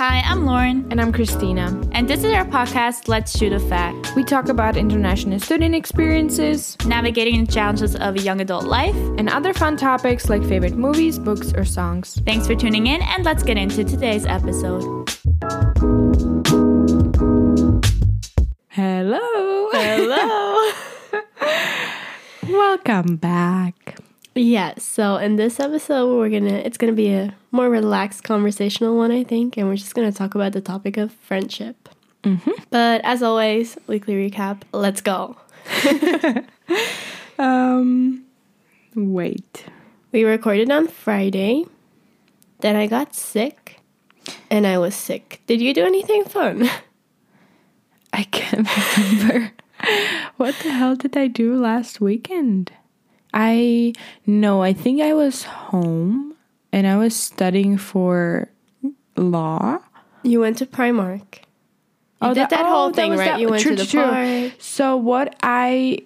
Hi, I'm Lauren. And I'm Christina. And this is our podcast, Let's Shoot a Fact. We talk about international student experiences, navigating the challenges of a young adult life, and other fun topics like favorite movies, books, or songs. Thanks for tuning in, and let's get into today's episode. Hello. Hello. Welcome back. Yeah, so in this episode we're gonna it's gonna be a more relaxed conversational one, I think, and we're just gonna talk about the topic of friendship. Mm-hmm. But as always, weekly recap. Let's go. um, wait. We recorded on Friday. Then I got sick, and I was sick. Did you do anything fun? I can't remember. what the hell did I do last weekend? I no, I think I was home and I was studying for law. You went to Primark. You oh, did that, that oh, whole thing, right? That, you went true, to the true. park. So what I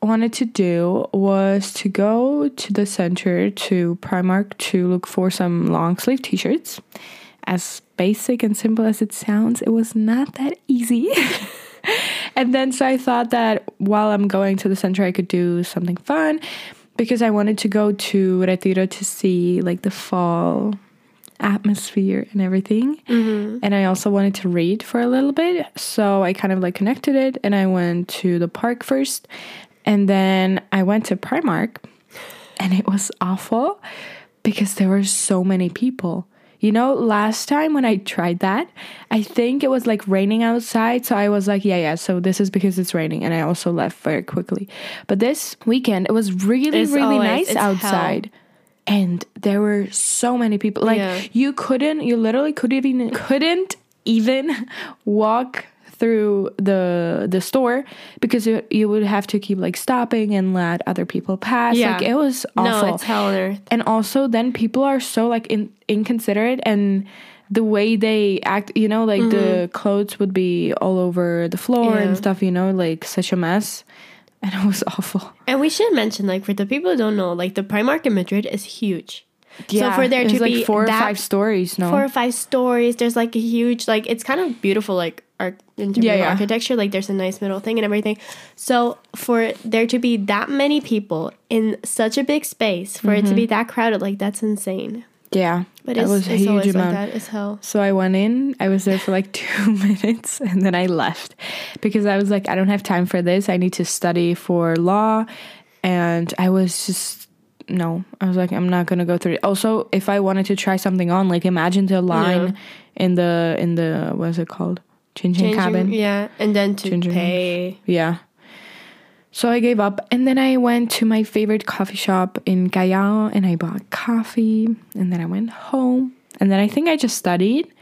wanted to do was to go to the center to Primark to look for some long sleeve t-shirts. As basic and simple as it sounds, it was not that easy. and then so I thought that while I'm going to the center, I could do something fun because I wanted to go to Retiro to see like the fall atmosphere and everything. Mm-hmm. And I also wanted to read for a little bit. So I kind of like connected it and I went to the park first. And then I went to Primark and it was awful because there were so many people. You know, last time when I tried that, I think it was like raining outside. So I was like, yeah, yeah, so this is because it's raining. And I also left very quickly. But this weekend, it was really, it's really always, nice outside. Hell. And there were so many people. Like, yeah. you couldn't, you literally couldn't even, couldn't even walk through the the store because it, you would have to keep like stopping and let other people pass. Yeah. Like it was awful. No, it's hell on earth. And also then people are so like in, inconsiderate and the way they act, you know, like mm-hmm. the clothes would be all over the floor yeah. and stuff, you know, like such a mess. And it was awful. And we should mention, like, for the people who don't know, like, the Primark in Madrid is huge. Yeah, so for there to like be four or five stories, no, four or five stories. There's like a huge, like it's kind of beautiful, like art in terms yeah, of yeah. architecture. Like there's a nice middle thing and everything. So for there to be that many people in such a big space, for mm-hmm. it to be mm-hmm. that crowded, like that's insane. Yeah, but it was a huge amount. Like that. hell. So I went in. I was there for like two minutes, and then I left because I was like, I don't have time for this. I need to study for law, and I was just no. I was like i'm not gonna go through it. Also if i wanted to try something on like imagine the line yeah. in the in the what is it called? Chin chin cabin? yeah. And then to pay. Yeah. So i gave up. And then i went to my favorite coffee shop in Callao and i bought coffee and then i went home. And then i think i just studied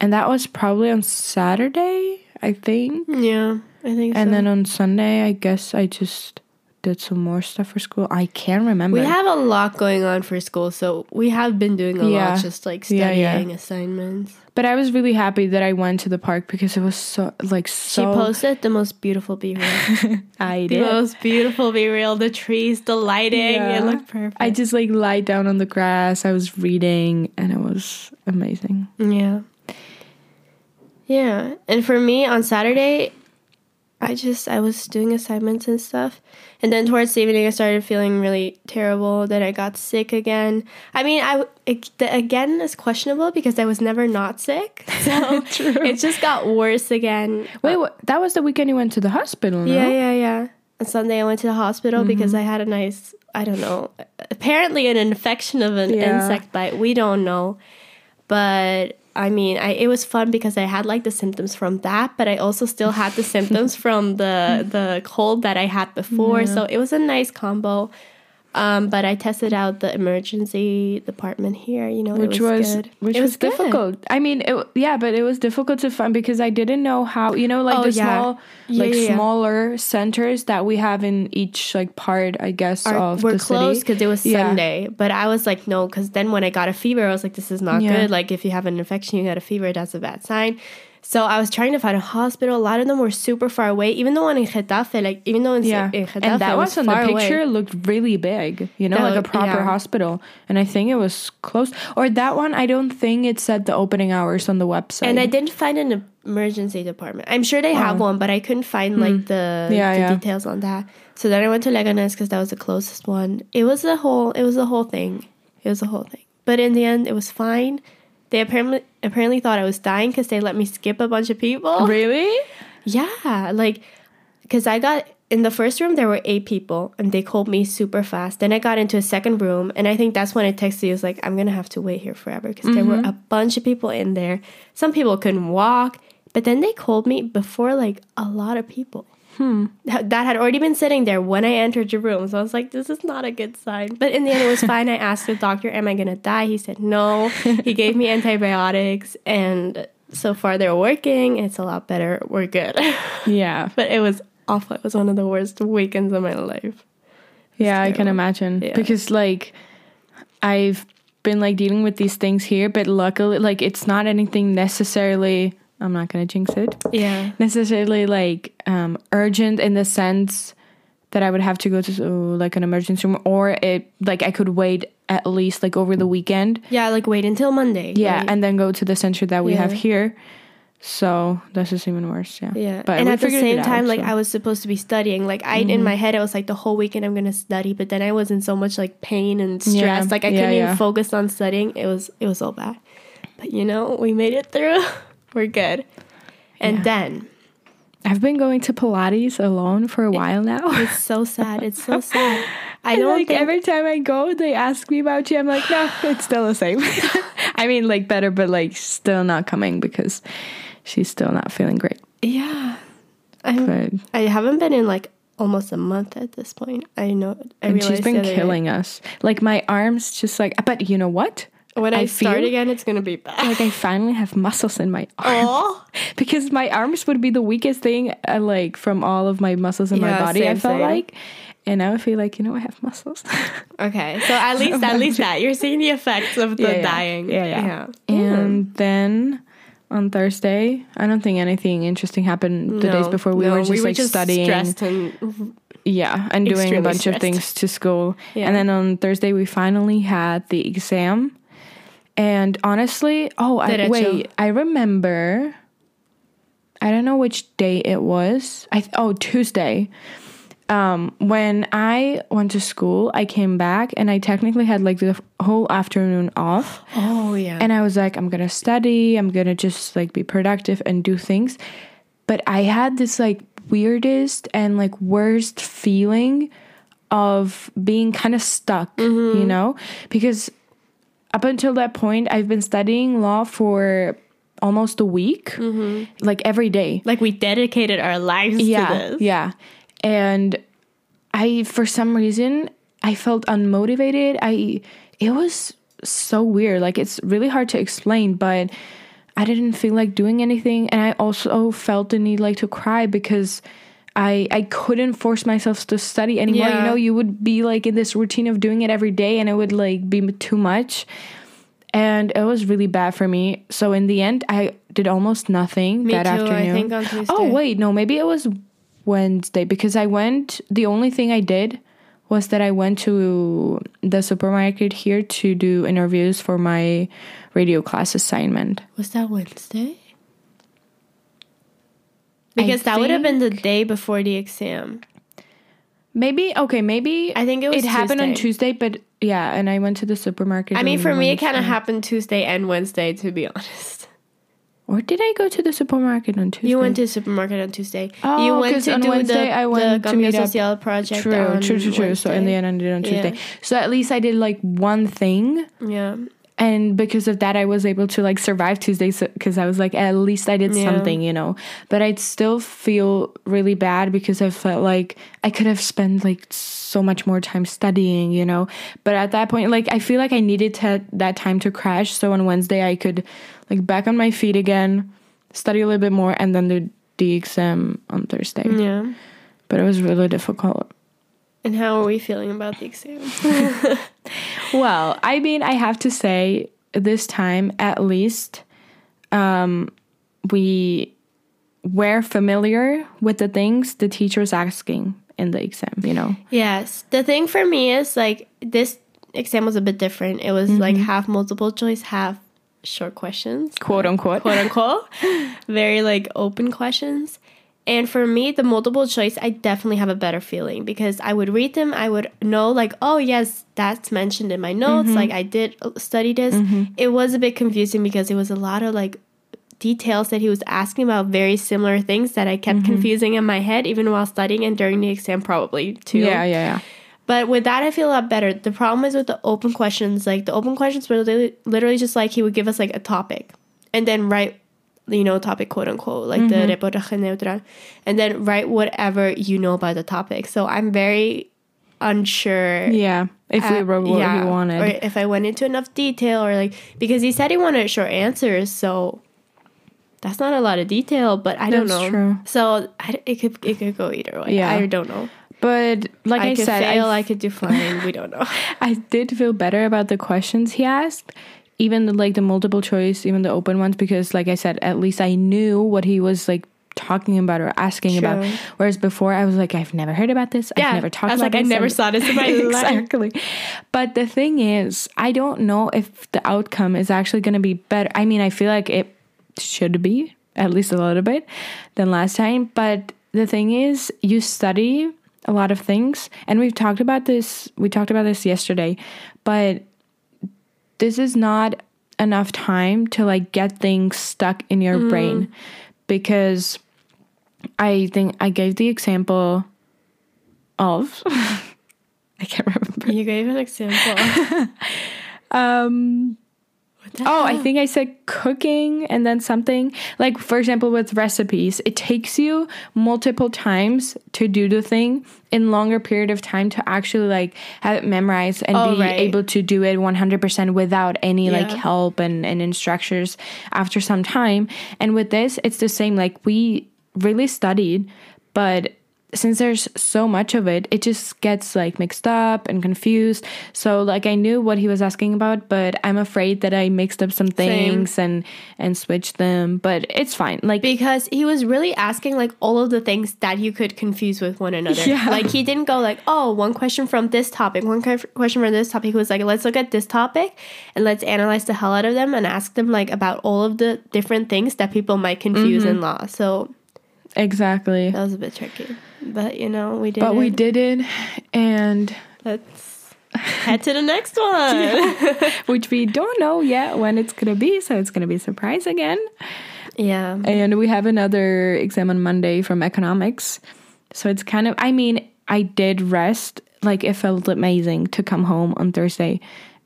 and that was probably on saturday i think. Yeah i think and so. then on sunday i guess i just did some more stuff for school. I can't remember. We have a lot going on for school, so we have been doing a yeah. lot, just like studying yeah, yeah. assignments. But I was really happy that I went to the park because it was so like so. She posted the most beautiful BeReal. I did. The most beautiful BeReal. The trees, the lighting, it looked perfect. I just like lied down on the grass. I was reading, and it was amazing. Yeah. Yeah, and for me on Saturday, I just I was doing assignments and stuff, and then towards the evening I started feeling really terrible. Then I got sick again. I mean, I it, the again is questionable because I was never not sick, so it just got worse again. Wait, what, that was the weekend you went to the hospital? No? Yeah, yeah, yeah. On Sunday I went to the hospital mm-hmm. because I had a nice I don't know apparently an infection of an yeah. insect bite. We don't know, but I mean, I, it was fun because I had like the symptoms from that, but I also still had the symptoms from the the cold that I had before. Yeah. So it was a nice combo. Um, but I tested out the emergency department here. You know, which was, was which it was, was difficult. I mean, it, yeah, but it was difficult to find because I didn't know how. You know, like oh, the yeah. small, yeah, like yeah, smaller centers that we have in each like part, I guess, Our, of we're the closed because it was Sunday. But I was like, no, because then when I got a fever, I was like, this is not good. Like if you have an infection, you got a fever, that's a bad sign. So I was trying to find a hospital. A lot of them were super far away. Even the one in Getafe, like even though in, Yeah. in Getafe And that was one on the far away. picture looked really big, you know, That like a proper yeah. hospital. And I think it was close. Or that one, I don't think it said the opening hours on the website. And I didn't find an emergency department. I'm sure they have one, but I couldn't find like the, Oh. Hmm. Yeah, the details on that. So then I went to Leganes because that was the closest one. It was the whole. It was the whole thing. It was the whole thing. But in the end, it was fine. They apparently apparently thought I was dying because they let me skip a bunch of people. Really? Yeah, like because I got in the first room there were eight people and they called me super fast. Then I got into a second room and I think that's when I texted you. I was like, I'm gonna have to wait here forever because there were mm-hmm. a bunch of people in there. Some people couldn't walk, but then they called me before like a lot of people. Hmm. That that had already been sitting there when I entered your room. So I was like, this is not a good sign. But in the end, it was fine. I asked the doctor, Am I going to die? He said, No. he gave me antibiotics, and so far they're working. It's a lot better. We're good. Yeah. but it was awful. It was one of the worst weekends of my life. Yeah, I can imagine. Yeah. Because, like, I've been, like, dealing with these things here, but luckily, like, it's not anything necessarily, I'm not going to jinx it, Yeah. necessarily, like, um, urgent in the sense that I would have to go to, uh, like, an emergency room or it, like, I could wait at least, like, over the weekend. Yeah, like wait until Monday. Yeah, right? and then go to the center that we have here. So this is even worse. Yeah. Yeah, But and at the same time, out, like so. Mm-hmm. I was supposed to be studying. Like I, in my head, I was like the whole weekend I'm gonna study, but then I was in so much like pain and stress. Yeah, Like I yeah, couldn't yeah. even focus on studying. It was it was all bad. But you know, we made it through. We're good. And Yeah. then I've been going to Pilates alone for a while now. it's so sad. It's so sad. I And, don't like think every time I go, they ask me about you. I'm like, no, it's still the same. I mean, like better, but like still not coming because she's still not feeling great. Yeah, But I haven't been in like almost a month at this point. I know. I and she's been other day. killing us. Like my arms, just like. But you know what? When I, I start again, it's gonna be bad. Like I finally have muscles in my arms. Because my arms would be the weakest thing uh, like from all of my muscles in my Yeah, body i felt same. like and now i feel like you know i have muscles okay. So at least at least that you're seeing the effects of the Yeah, yeah. dying. Yeah, yeah. and then on thursday i don't think anything interesting happened the days before we no, were just like studying stressed and yeah and doing a bunch of things to school and then on thursday we finally had the exam and honestly oh I, wait i remember i don't know which day it was i th- oh tuesday um when i went to school i came back and i technically had like the whole afternoon off oh yeah. and I was like, I'm gonna study, I'm gonna just like be productive and do things. But I had this like weirdest and like worst feeling of being kind of stuck, you know? Because up until that point, I've been studying law for almost a week, mm-hmm. like every day like we dedicated our lives yeah, to this. Yeah. And I for some reason I felt unmotivated. I it was so weird. Like it's really hard to explain, but I didn't feel like doing anything and I also felt the need like to cry because I I couldn't force myself to study anymore. You know, you would be like in this routine of doing it every day and it would like be too much. And it was really bad for me. So in the end, I did almost nothing Me that too, I afternoon. think on Tuesday. Oh wait, no, maybe it was Wednesday because I went. The only thing I did was that I went to the supermarket here to do interviews for my radio class assignment. Was that Wednesday? Because that would have been the day before the exam. Maybe okay, maybe I think it was it happened on Tuesday. But yeah, and I went to the supermarket. I mean, for me, it kind of happened Tuesday and Wednesday, to be honest. Or did I go to the supermarket on Tuesday? You went to the supermarket on Tuesday. Oh, you went to on do Wednesday the, I went the to meet Cambio up. Social project. True, true, true, true. So in the end, I did it on Yeah. Tuesday. So at least I did like one thing. Yeah. And because of that i was able to like survive tuesday because i was like at least i did Yeah. something you know but i'd still feel really bad because i felt like i could have spent like so much more time studying you know but at that point like i feel like i needed to, that time to crash so on wednesday i could like back on my feet again study a little bit more and then do the exam on thursday Yeah. but it was really difficult And how are we feeling about the exam? Well, I mean, I have to say, this time at least, um, we were familiar with the things the teacher was asking in the exam, you know? Yes. The thing for me is like this exam was a bit different. It was like half multiple choice, half short questions, Quote unquote. quote unquote. Very like open questions. And for me, the multiple choice, I definitely have a better feeling because I would read them. I would know, like, oh, yes, that's mentioned in my notes. Mm-hmm. Like, I did uh, study this. Mm-hmm. It was a bit confusing because it was a lot of like details that he was asking about very similar things that I kept mm-hmm. confusing in my head, even while studying and during the exam, probably too. Yeah, yeah, yeah. But with that, I feel a lot better. The problem is with the open questions. Like the open questions were li- literally just like he would give us like a topic, and then write, you know, topic quote unquote, like the reportaje neutral, and then write whatever you know about the topic. So I'm very unsure. Yeah. If we uh, wrote what yeah, we wanted. or if I went into enough detail, or like because he said he wanted short answers, so that's not a lot of detail. But I don't know. true. So I, it could it could go either way. Yeah. I don't know. But like I, I, said, fail. I I could do fine. we don't know. I did feel better about the questions he asked, even the, like the multiple choice, even the open ones, because like I said, at least I knew what he was like talking about or asking about. Whereas before, I was like, I've never heard about this. Yeah. I've never talked I was about like, I never and- saw this in my life. exactly. But the thing is, I don't know if the outcome is actually going to be better. I mean, I feel like it should be at least a little bit than last time. But the thing is, you study a lot of things, and we've talked about this. We talked about this yesterday, but this is not enough time to like get things stuck in your brain because I think I gave the example of I can't remember. You gave an example. Um oh, I think I said cooking and then something like for example with recipes, it takes you multiple times to do the thing in longer period of time to actually like have it memorized and Oh, be right. able to do it 100% without any like help and, and instructors after some time. And with this, it's the same. Like we really studied, but since there's so much of it, it just gets like mixed up and confused. So like I knew what he was asking about, but I'm afraid that I mixed up some things and and switched them. But it's fine. Like because he was really asking like all of the things that you could confuse with one another. Yeah. Like he didn't go like, oh, one question from this topic, one question from this topic. He was like, let's look at this topic and let's analyze the hell out of them and ask them like about all of the different things that people might confuse Mm-hmm. in law. So exactly. that was a bit tricky, but you know we did. But we did it, and Let's head to the next one. which we don't know yet when it's gonna be. So it's gonna be a surprise again. yeah. And we have another exam on Monday from economics. So it's kind of, I mean, I did rest. Like, it felt amazing to come home on Thursday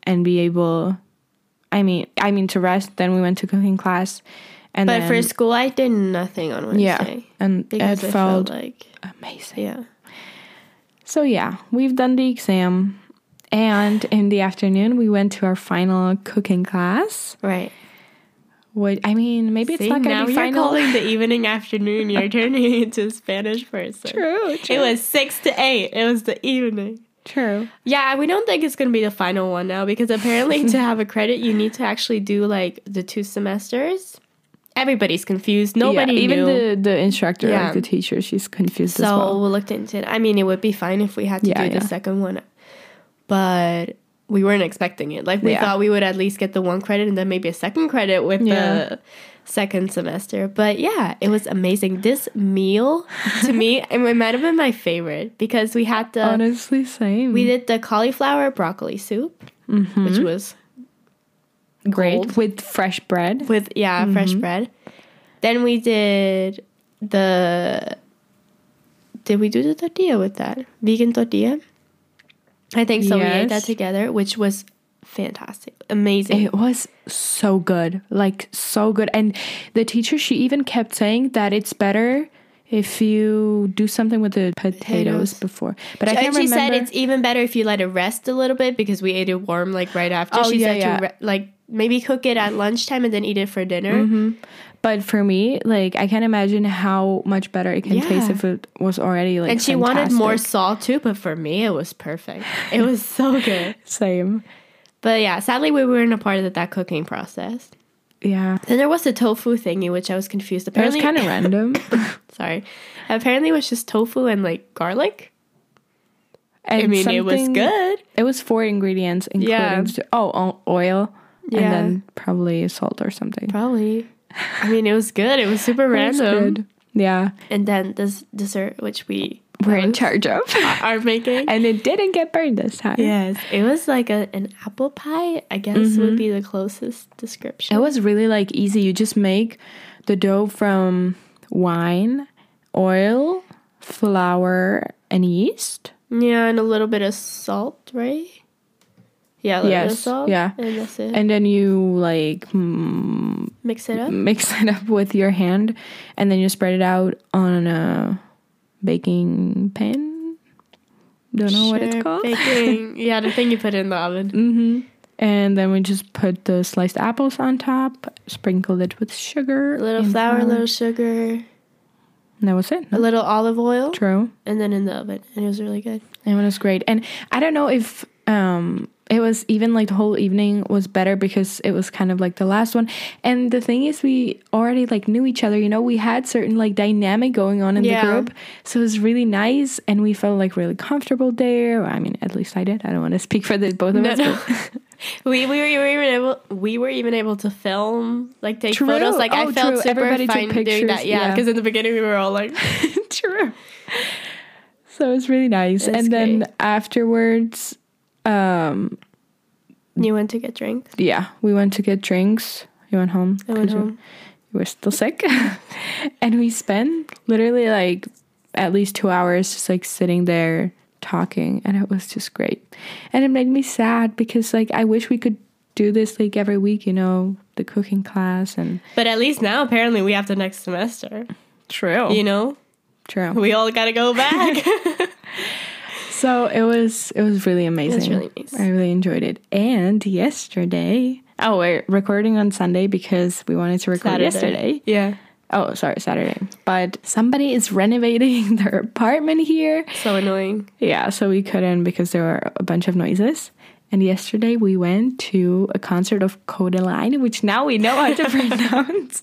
and be able, I mean, I mean, to rest. Then we went to cooking class. And But then, for school, I did nothing on Wednesday. yeah. And because it felt felt like amazing. yeah. So, yeah, we've done the exam. And in the afternoon, we went to our final cooking class. Right. What I mean, maybe it's not going to be final. you're calling the evening afternoon. You're turning into a Spanish person. True, true. It was six to eight. It was the evening. true. Yeah, we don't think it's gonna be the final one now because apparently to have a credit you need to actually do like the two semesters. Everybody's confused. Nobody yeah, even knew. the the instructor, Yeah. like the teacher, she's confused so as well. we looked into it. I mean, it would be fine if we had to Yeah, do the second one, but we weren't expecting it. Like we thought we would at least get the one credit and then maybe a second credit with the second semester. But yeah, it was amazing. This meal to me, it might have been my favorite because we had the Honestly, same. we did the cauliflower broccoli soup, which mm-hmm. was great cold. with fresh bread. with yeah Mm-hmm. fresh bread. Then we did the. Did we do the tortilla with that vegan tortilla? I think so. We ate that together, which was fantastic, amazing. It was so good, like so good. And the teacher, she even kept saying that it's better if you do something with the potatoes, Potatoes. before. But I and can't she remember. said it's even better if you let it rest a little bit because we ate it warm like right after. Oh, she yeah, said yeah. to re- like maybe cook it at lunchtime and then eat it for dinner. Mm-hmm. but for me, like I can't imagine how much better it can taste if it was already like. and she wanted more salt too, but for me it was perfect. It was so good. Same. But yeah, sadly we weren't a part of that cooking process. Yeah. Then there was the tofu thingy, which I was confused. Apparently, It was kind of random. sorry. Apparently, it was just tofu and like garlic. And I mean, it was good. It was four ingredients, including oh, Yeah. oh, oil, Yeah. and then probably salt or something. Probably. I mean, it was good. It was super It was random. good. Yeah, And then this dessert, which we we're in charge of, are making. and it didn't get burned this time. Yes, it was like a, an apple pie. I guess would be the closest description. It was really like easy. You just make the dough from wine, oil, flour, and yeast. yeah, and a little bit of salt, right? Yeah, a little bit of Yes, salt. yeah. and that's it. And then you like mm, Mix it up. mix it up with your hand, and then you spread it out on a baking pan. Don't know what it's called. Baking. yeah, the thing you put in the oven. hmm And then we just put the sliced apples on top, sprinkled it with sugar, A little and flour, a little sugar, And that was it. a little olive oil, True. and then in the oven, and it was really good. And It was great. And I don't know if um it was even like the whole evening was better because it was kind of like the last one. And the thing is we already like knew each other, you know, we had certain like dynamic going on in Yeah. the group. So it was really nice and we felt like really comfortable there. I mean, at least I did. I don't want to speak for the both of No, us. no. We, we were even able we were even able to film like take True. photos like Oh, I felt true. super Everybody took fine doing that yeah yeah. because in the beginning we were all like True. So it was really nice. That's and then great. afterwards, um you went to get drinks? Yeah, we went to get drinks. You went home. I went 'cause you- home. you were still sick? And we spent literally like at least two hours just like sitting there talking and it was just great. And it made me sad because like i wish we could do this like every week you know the cooking class and but at least now apparently we have the next semester. True. You know? True. We all got to go back so it was it was really amazing really nice. i really enjoyed it and yesterday oh we're recording on sunday because we wanted to record yesterday yeah Oh, sorry, Saturday. But somebody is renovating their apartment here. so annoying Yeah, so we couldn't because there were a bunch of noises. And yesterday we went to a concert of Kodaline, which now we know how to pronounce.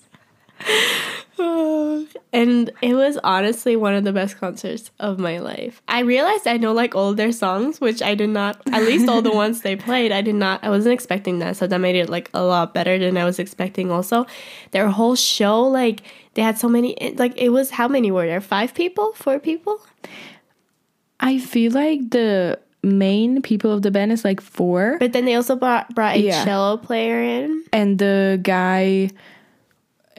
and it was honestly one of the best concerts of my life. I realized I know like all their songs, which I did not. At least all the ones they played, I did not. I wasn't expecting that, so that made it like a lot better than I was expecting. Also, their whole show, like they had so many. Like it was how many were there? Five people? Four people? I feel like the main people of the band is like four. But then they also brought brought a Yeah. cello player in. and the guy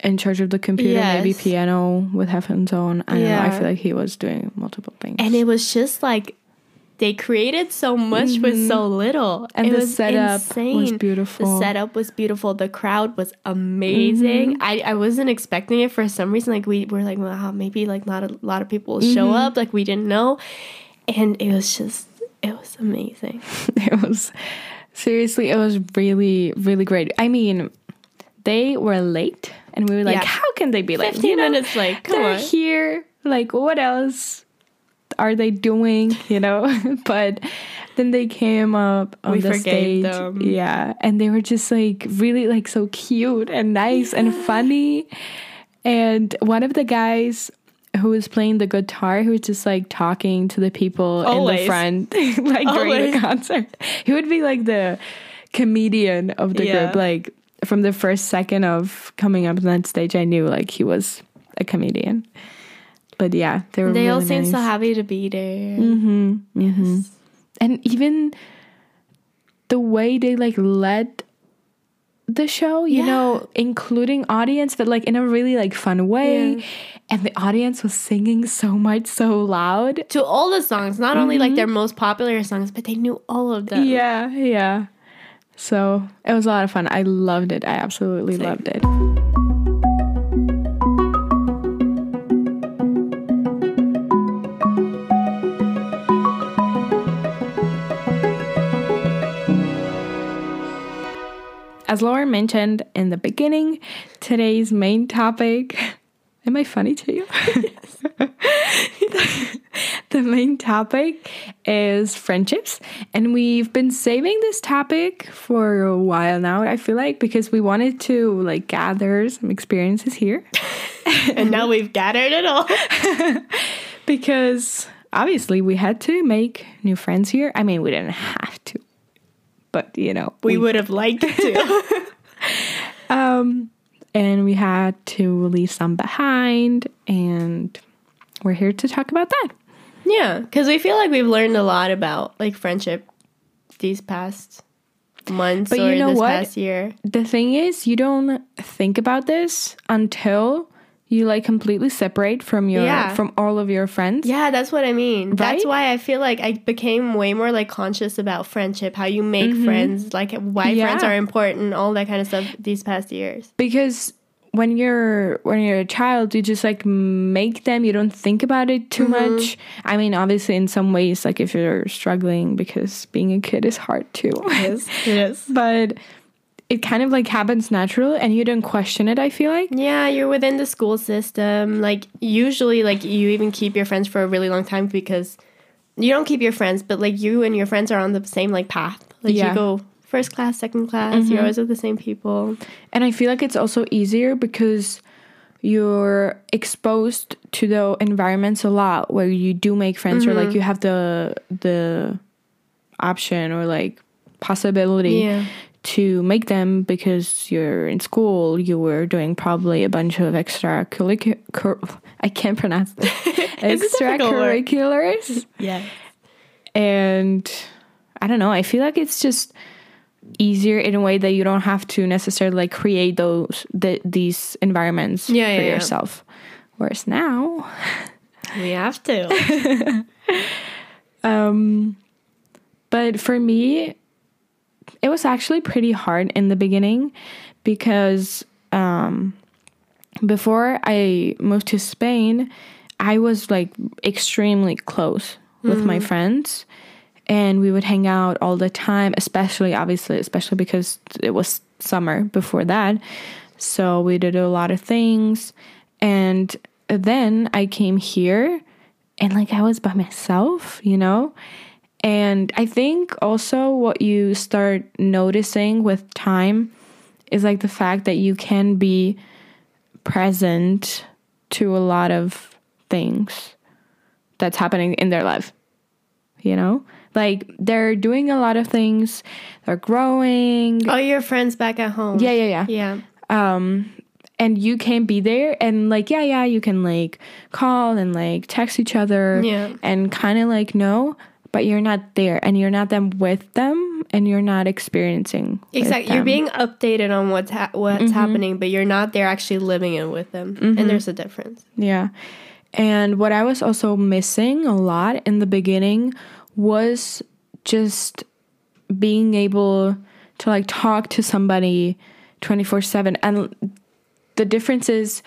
in charge of the computer, maybe piano with headphones on. I know. I feel like he was doing multiple things. And it was just like they created so much with so little. Mm-hmm. And it the was setup was beautiful. The setup was beautiful. The crowd was amazing. Mm-hmm. I, I wasn't expecting it for some reason. Like we were like, wow, maybe like not a lot of people will Mm-hmm. show up. Like we didn't know. And it was just it was amazing. it was seriously it was really really great i mean they were late and we were like Yeah. how can they be like 15 minutes late, come they're on. here like what else are they doing? You know? But then they came up on We the stage. them. yeah. And they were just like really like so cute and nice and funny. And one of the guys who was playing the guitar who was just like talking to the people in the front like during the concert. He would be like the comedian of the Yeah. group like from the first second of coming up on that stage i knew like he was a comedian but yeah they were They all really seemed so happy to be there. Mm-hmm, mm-hmm. and even the way they like led the show you Yeah. know including audience but like in a really like fun way Yeah. and the audience was singing so much so loud To all the songs, not only like their most popular songs, but they knew all of them. Mm-hmm. yeah yeah so it was a lot of fun i loved it i absolutely Same. loved it As Laura mentioned in the beginning, today's main topic. Am I funny to you? the main topic is friendships. And we've been saving this topic for a while now, I feel like, because we wanted to like gather some experiences here. and now we've gathered it all. because obviously we had to make new friends here. I mean, we didn't have to, but you know, we, we would have liked to. um, and we had to leave some behind, and we're here to talk about that. Yeah, because we feel like we've learned a lot about like friendship these past months but or you know this what? past year. The thing is, you don't think about this until you like completely separate from your yeah. from all of your friends. Yeah, that's what I mean. Right? That's why I feel like I became way more like conscious about friendship, how you make mm-hmm. friends, like why yeah. friends are important, all that kind of stuff these past years. Because when you're when you're a child you just like make them. You don't think about it too mm-hmm. much. I mean obviously in some ways like if you're struggling because being a kid is hard too. It is. But it kind of like happens natural and you don't question it i feel like. Yeah you're within the school system. Like usually like you even keep your friends for a really long time because you don't keep your friends but like you and your friends are on the same like path. Like yeah. you go first class, second class. Mm-hmm. You're always with the same people. And I feel like it's also easier because you're exposed to the environments a lot where you do make friends mm-hmm. or like mm-hmm. you have the the option or like possibility yeah. to make them because you're in school you were doing probably a bunch of extra curricular I can't pronounce this extracurriculars yeah and I don't know I feel like it's just easier in a way that you don't have to necessarily like create those the, these environments yeah, for yeah, yourself. Yeah. Whereas now we have to. um but for me it was actually pretty hard in the beginning because um before I moved to Spain, I was like extremely close with mm-hmm. my friends and we would hang out all the time especially obviously especially because it was summer before that. So we did a lot of things. And then i came here and like i was by myself you know? And i think also what you start noticing with time is like the fact that you can be present to a lot of things that's happening in their life you know like they're doing a lot of things. They're growing. Oh, your friends back at home. Yeah, yeah, yeah. Yeah. Um and you can be there and like yeah, yeah, you can like call and like text each other yeah. and kind of like know, but you're not there and you're not them with them and you're not experiencing exactly you're being updated on what's ha- what's mm-hmm. happening but you're not there actually living it with them mm-hmm. and there's a difference yeah and what i was also missing a lot in the beginning was just being able to like talk to somebody 24/7 and the difference is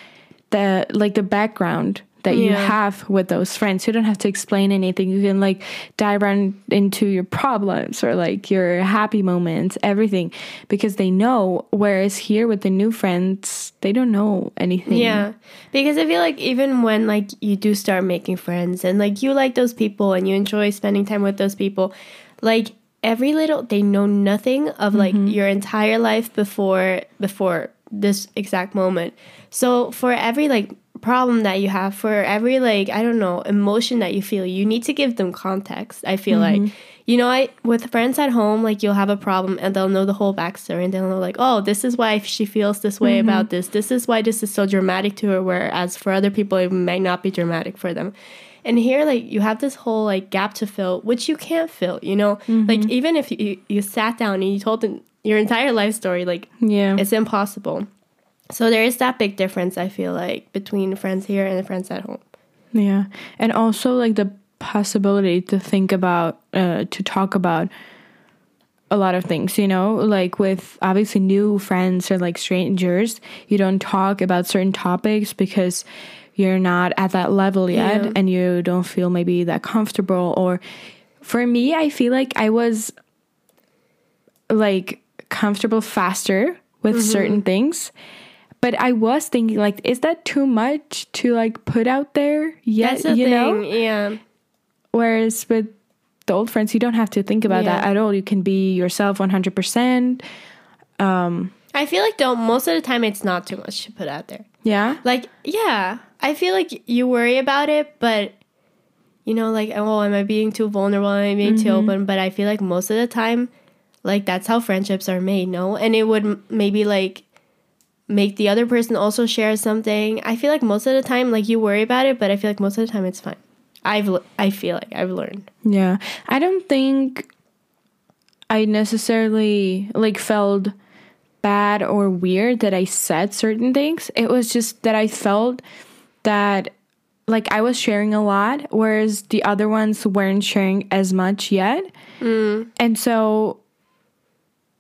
the like the background that you have with those friends. You don't have to explain anything. You can like dive right into your problems or like your happy moments, everything, because they know. Whereas here with the new friends, they don't know anything. Yeah. Because I feel like even when like you do start making friends and like you like those people and you enjoy spending time with those people, like every little they know nothing of like mm-hmm. your entire life before before this exact moment. So for every like problem that you have for every like i don't know emotion that you feel you need to give them context i feel mm-hmm. like you know i with friends at home like you'll have a problem and they'll know the whole backstory and they'll know like oh this is why she feels this way mm-hmm. about this this is why this is so dramatic to her whereas for other people it might not be dramatic for them and here like you have this whole like gap to fill which you can't fill you know mm-hmm. like even if you, you sat down and you told them your entire life story like yeah it's impossible so there is that big difference, I feel like, between friends here and friends at home. Yeah. And also, like, the possibility to think about, uh, to talk about a lot of things, you know, like with obviously new friends or like strangers, you don't talk about certain topics because you're not at that level yet yeah. and you don't feel maybe that comfortable. Or for me, I feel like I was like comfortable faster with mm-hmm. certain things But I was thinking, like, is that too much to like put out there? That's the you thing. know. Yeah. Whereas with the old friends, you don't have to think about Yeah. that at all. You can be yourself one hundred percent. Um, I feel like though most of the time it's not too much to put out there. Yeah. Like, yeah, I feel like you worry about it, but you know, like, oh, am I being too vulnerable? Am I being too mm-hmm. open? But I feel like most of the time, like that's how friendships are made, no? And it would m- maybe like make the other person also share something. I feel like most of the time, like you worry about it, but I feel like most of the time it's fine. I've I feel like I've learned. Yeah. I don't think I necessarily like felt bad or weird that I said certain things. It was just that I felt that like I was sharing a lot whereas the other ones weren't sharing as much yet. Mm. And so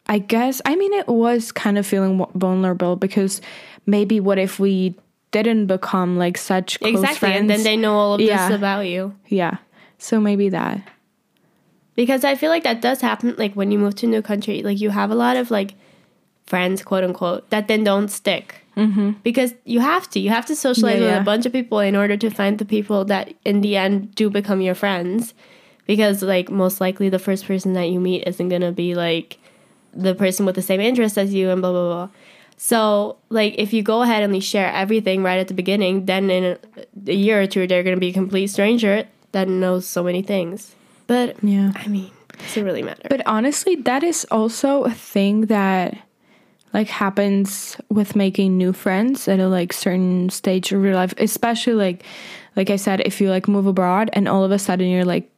I guess I mean it was kind of feeling vulnerable because maybe what if we didn't become like such close exactly, friends? and then they know all of Yeah. this about you. yeah. So maybe that. because I feel like that does happen. Like when you move to a new country, like you have a lot of like friends, quote unquote, that then don't stick. Mm-hmm. Because you have to, you have to socialize Yeah, with a bunch of people in order to find the people that in the end do become your friends. Because like most likely the first person that you meet isn't gonna be like the person with the same interests as you and blah blah blah. So like if you go ahead and you share everything right at the beginning, then in a, a year or two they're gonna be a complete stranger that knows so many things. But Yeah. I mean, does it really matter? But honestly, that is also a thing that like happens with making new friends at a like certain stage of your life, especially like like I said, if you like move abroad and all of a sudden you're like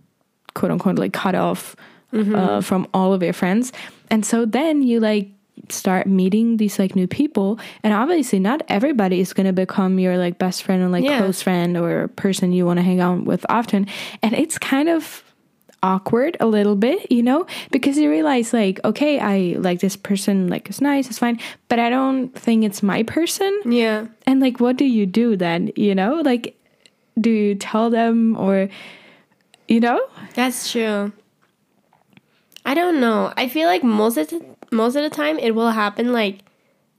quote unquote like cut off uh, from all of your friends, and so then you like start meeting these like new people and obviously not everybody is going to become your like best friend or like Yeah. close friend or person you want to hang out with often and it's kind of awkward a little bit, you know, because you realize like, okay, I like this person, like it's nice, it's fine, but I don't think it's my person. yeah. And like, what do you do then? You know, like, do you tell them or, you know? That's true. I don't know. I feel like most of the most of the time it will happen like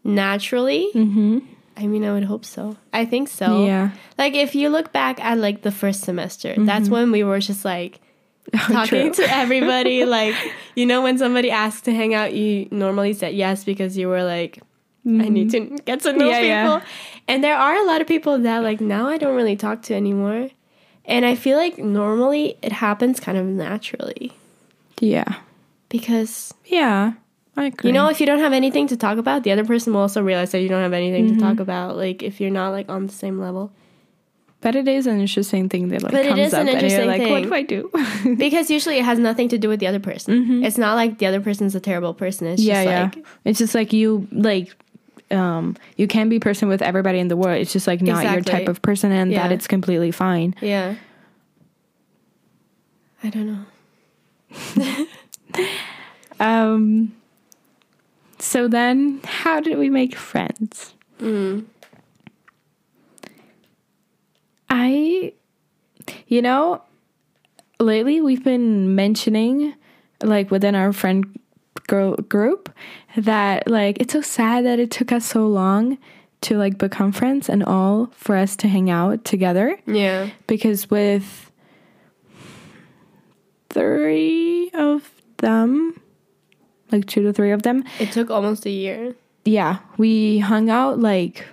naturally. Mm-hmm. I mean, I would hope so. I think so. Yeah. Like if you look back at like the first semester, that's when we were just like talking true. to everybody. like you know, when somebody asked to hang out, you normally said yes because you were like. I need to get to know Yeah, people. yeah. And there are a lot of people that like now I don't really talk to anymore. And I feel like normally it happens kind of naturally Yeah. Because Yeah. I agree. you know if you don't have anything to talk about, the other person will also realize that you don't have anything to talk about. Like if you're not like on the same level, but it is an interesting thing that like But comes is up an and you're interesting like, what thing. do I do? because usually it has nothing to do with the other person. It's not like the other person's a terrible person. It's yeah, just yeah. like it's just like you like um you can be person with everybody in the world. It's just like not your type of person and that it's completely fine. yeah. I don't know. Um so then how did we make friends? I you know, lately we've been mentioning like within our friend girl group that like it's so sad that it took us so long to like become friends and all for us to hang out together Yeah. because with three of them like two to three of them It took almost a year. yeah we hung out like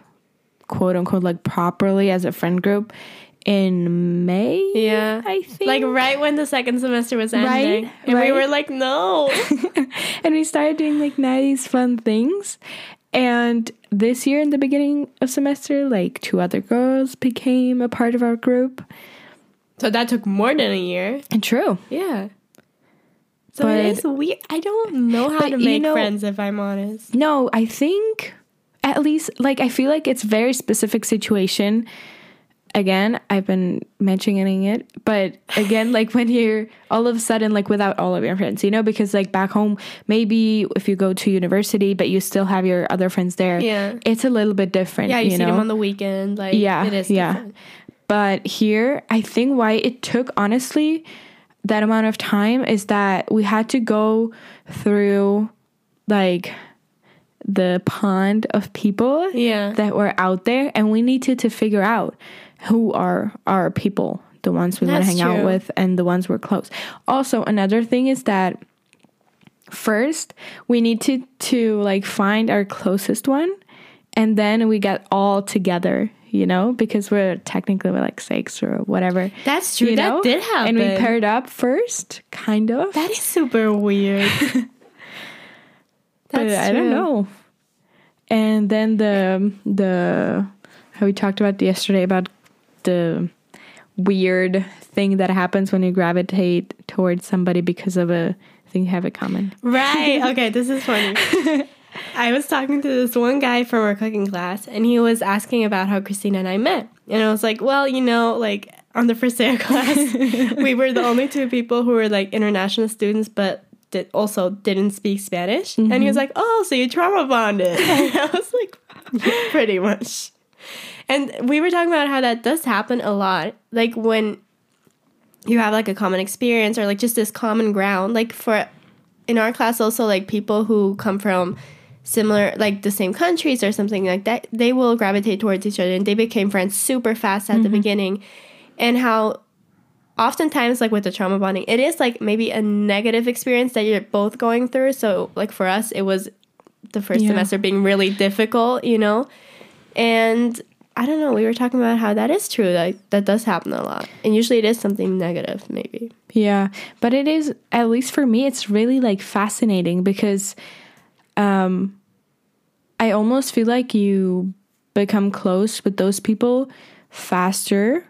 quote unquote like properly as a friend group in may Yeah. i think Like right when the second semester was ending. Right, And we were like, no. and we started doing like nice fun things and this year in the beginning of semester like two other girls became a part of our group so that took more than a year. and true Yeah. So But- it is weird. I don't know how to you make know- friends if I'm honest. No, I think at least like I feel like it's very specific situation. Again, I've been mentioning it, but again, like when you're all of a sudden like without all of your friends, you know, because like back home, maybe if you go to university, but you still have your other friends there, Yeah. it's a little bit different. Yeah, you, see know? them on the weekend. Like yeah, it is yeah. different. But here, I think why it took honestly that amount of time is that we had to go through like the pond of people Yeah. that were out there and we needed to figure out who are our people the ones we want to hang out with and the ones we're close. Also another thing is that first we need to to like find our closest one and then we get all together you know because we're technically we're like six or whatever That's true. you that know? did happen. and we paired up first kind of that is super weird. but That's I don't know. And then the the how we talked about yesterday about the weird thing that happens when you gravitate towards somebody because of a thing you have in common. Right. Okay, this is funny. I was talking to this one guy from our cooking class, and he was asking about how Christina and I met. And I was like, well, you know, like on the first day of class, we were the only two people who were like international students, but that also didn't speak Spanish. And he was mm-hmm. like, oh, so you trauma bonded. And I was like, pretty much. And we were talking about how that does happen a lot. Like when you have like a common experience or like just this common ground. Like for in our class also like people who come from similar like the same countries or something like that, they will gravitate towards each other and they became friends super fast at the mm-hmm. beginning. And how oftentimes like with the trauma bonding, it is like maybe a negative experience that you're both going through. So like for us it was the first Yeah. semester being really difficult, you know? And I don't know, we were talking about how that is true. Like that does happen a lot. And usually it is something negative, maybe. Yeah, but it is at least for me it's really like fascinating because um I almost feel like you become close with those people faster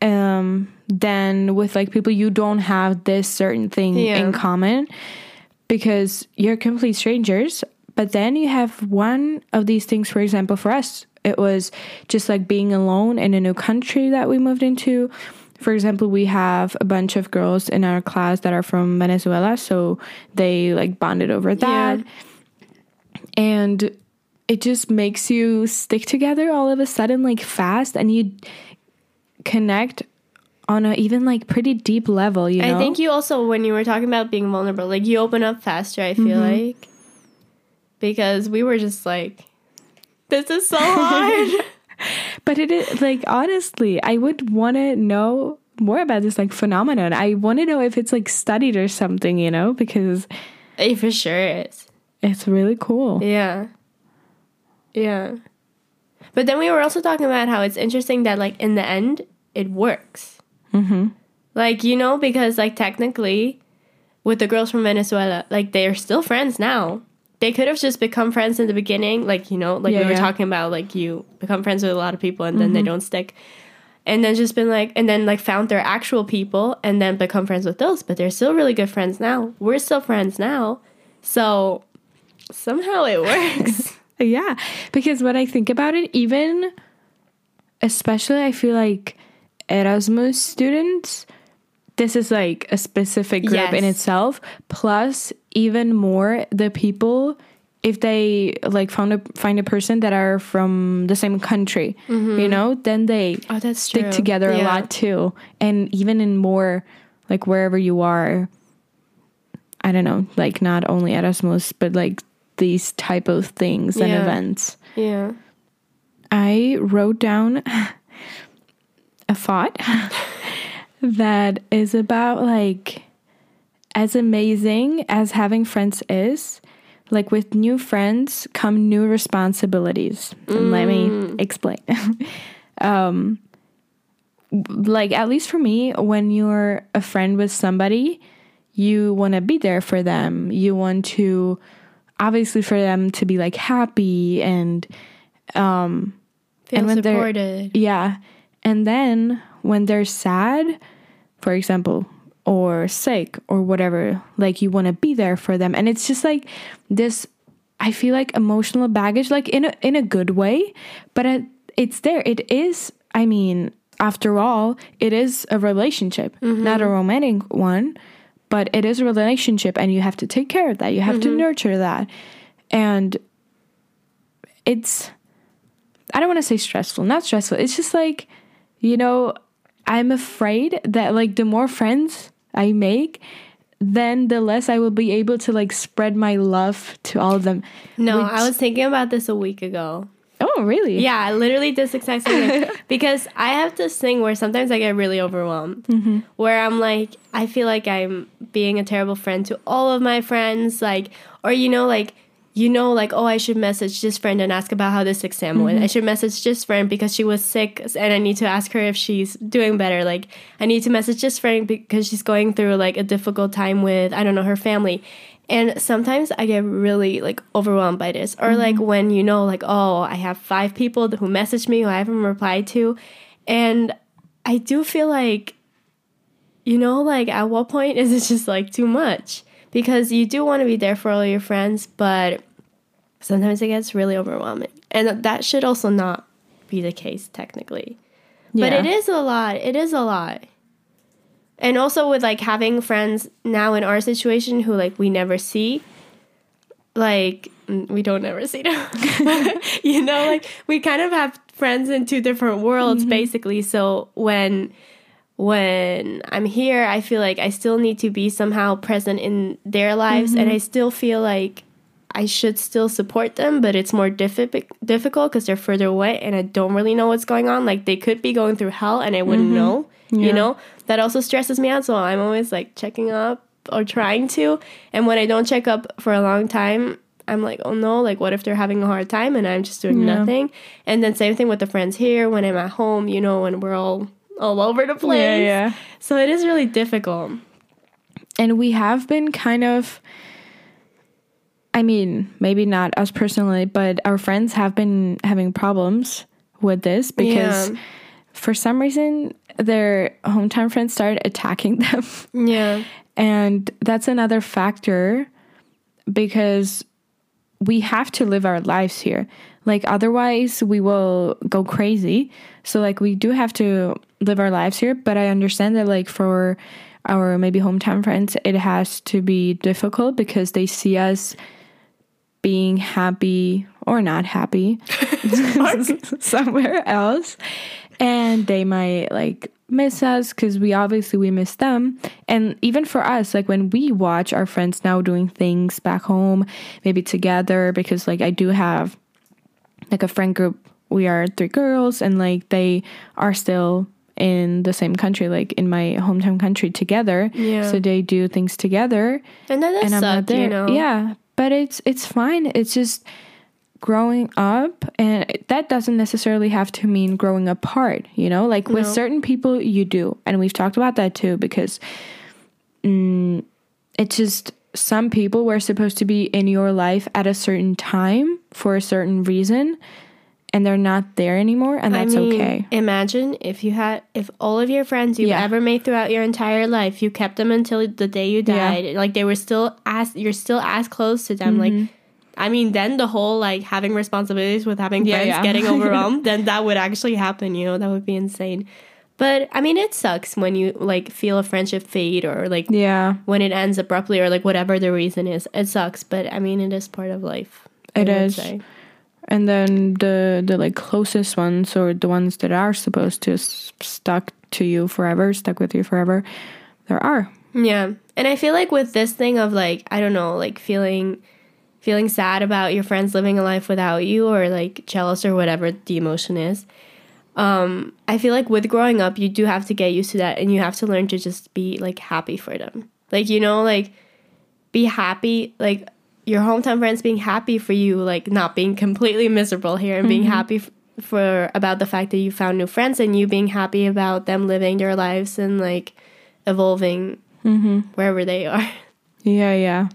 um than with like people you don't have this certain thing Yeah. in common because you're complete strangers but then you have one of these things for example for us it was just like being alone in a new country that we moved into for example we have a bunch of girls in our class that are from venezuela so they like bonded over that and it just makes you stick together all of a sudden like fast and you connect on a even like pretty deep level you know I think you also, when you were talking about being vulnerable, like you open up faster, I feel mm-hmm. like. Because we were just like, this is so hard. But it is like honestly, I would want to know more about this like phenomenon. I want to know if it's like studied or something, you know, because it for sure is. it's really cool. Yeah. Yeah. But then we were also talking about how it's interesting that, like, in the end, it works. Mm-hmm. Like, you know, because, like, technically, with the girls from Venezuela, like, they're still friends now. They could have just become friends in the beginning, like, you know, like Yeah, we were yeah. talking about, like, you become friends with a lot of people and then they mm-hmm. don't stick. And then just been like, and then, like, found their actual people and then become friends with those. But they're still really good friends now. We're still friends now. So somehow it works. Yeah, because when I think about it, even especially I feel like Erasmus students, this is like a specific group in itself. Plus, even more the people if they like found a find a person that are from the same country, you mm-hmm. know, then they Oh, that's stick true. together a lot too. And even in more like wherever you are, I don't know, like not only Erasmus, but like these type of things and events. Yeah. I wrote down a thought that is about like as amazing as having friends is, like with new friends come new responsibilities. And let me explain. um like at least for me when you're a friend with somebody, you want to be there for them. You want to obviously for them to be like happy and Feel And when they're- supported. yeah. And then when they're sad, for example, or sick or whatever, like you want to be there for them. And it's just like this I feel like emotional baggage like in a in a good way, but it, it's there. It is I mean, after all, it is a relationship, mm-hmm. not a romantic one, but it is a relationship and you have to take care of that. You have to mm-hmm. nurture that. And it's I don't want to say stressful, not stressful. It's just like, you know, I'm afraid that like the more friends I make, then the less I will be able to like spread my love to all of them. No, which, I was thinking about this a week ago. Oh, really? Yeah, I literally this exact same thing. because I have this thing where sometimes I get really overwhelmed. Mm-hmm. Where I'm like, I feel like I'm being a terrible friend to all of my friends. Like, or, you know, like, you know, like, oh, I should message this friend and ask about how this exam mm-hmm. went. I should message this friend because she was sick and I need to ask her if she's doing better. Like, I need to message this friend because she's going through like a difficult time with, I don't know, her family. And sometimes I get really like overwhelmed by this. Or mm-hmm. like when you know, like, oh, I have five people who message me who I haven't replied to. And I do feel like, you know, like at what point is it just like too much? Because you do want to be there for all your friends, but sometimes it gets really overwhelming. And that should also not be the case, technically. Yeah. But it is a lot. It is a lot and also with like having friends now in our situation who like we never see like we don't ever see them you know like we kind of have friends in two different worlds mm-hmm. basically so when when i'm here i feel like i still need to be somehow present in their lives mm-hmm. and i still feel like i should still support them but it's more diffi- difficult because they're further away and i don't really know what's going on like they could be going through hell and i wouldn't mm-hmm. know yeah. you know that also stresses me out so i'm always like checking up or trying to and when i don't check up for a long time i'm like oh no like what if they're having a hard time and i'm just doing yeah. nothing and then same thing with the friends here when i'm at home you know when we're all all over the place yeah, yeah. so it is really difficult and we have been kind of I mean, maybe not us personally, but our friends have been having problems with this because yeah. for some reason their hometown friends started attacking them. Yeah. and that's another factor because we have to live our lives here. Like otherwise we will go crazy. So like we do have to live our lives here, but I understand that like for our maybe hometown friends it has to be difficult because they see us being happy or not happy somewhere else. And they might like miss us because we obviously we miss them. And even for us like when we watch our friends now doing things back home maybe together because like i do have like a friend group. We are three girls and like they are still in the same country like in my hometown country together. Yeah. So they do things together. And then and i'm not there. you know? yeah but it's it's fine. It's just growing up and that doesn't necessarily have to mean growing apart you know? Like with certain people you do. And we've talked about that too because mm, it's just some people were supposed to be in your life at a certain time for a certain reason and they're not there anymore and that's I mean, okay imagine if you had if all of your friends you've yeah. ever made throughout your entire life you kept them until the day you died yeah. like they were still as you're still as close to them mm-hmm. like I mean, then the whole like having responsibilities with having yeah, friends getting overwhelmed, then that would actually happen, you know, that would be insane. But I mean, it sucks when you like feel a friendship fade or like yeah, when it ends abruptly or like whatever the reason is. It sucks, but I mean, it is part of life. It is. Say. And then the the like closest ones or the ones that are supposed to stuck to you forever, stuck with you forever, there are. Yeah. And I feel like with this thing of like I don't know, like feeling feeling sad about your friends living a life without you or like jealous or whatever the emotion is. Um, I feel like with growing up, you do have to get used to that and you have to learn to just be like happy for them. Like, you know, like be happy, like your hometown friends being happy for you, like not being completely miserable here and mm-hmm. being happy f- for about the fact that you found new friends and you being happy about them living their lives and like evolving mm-hmm. wherever they are. Yeah, yeah.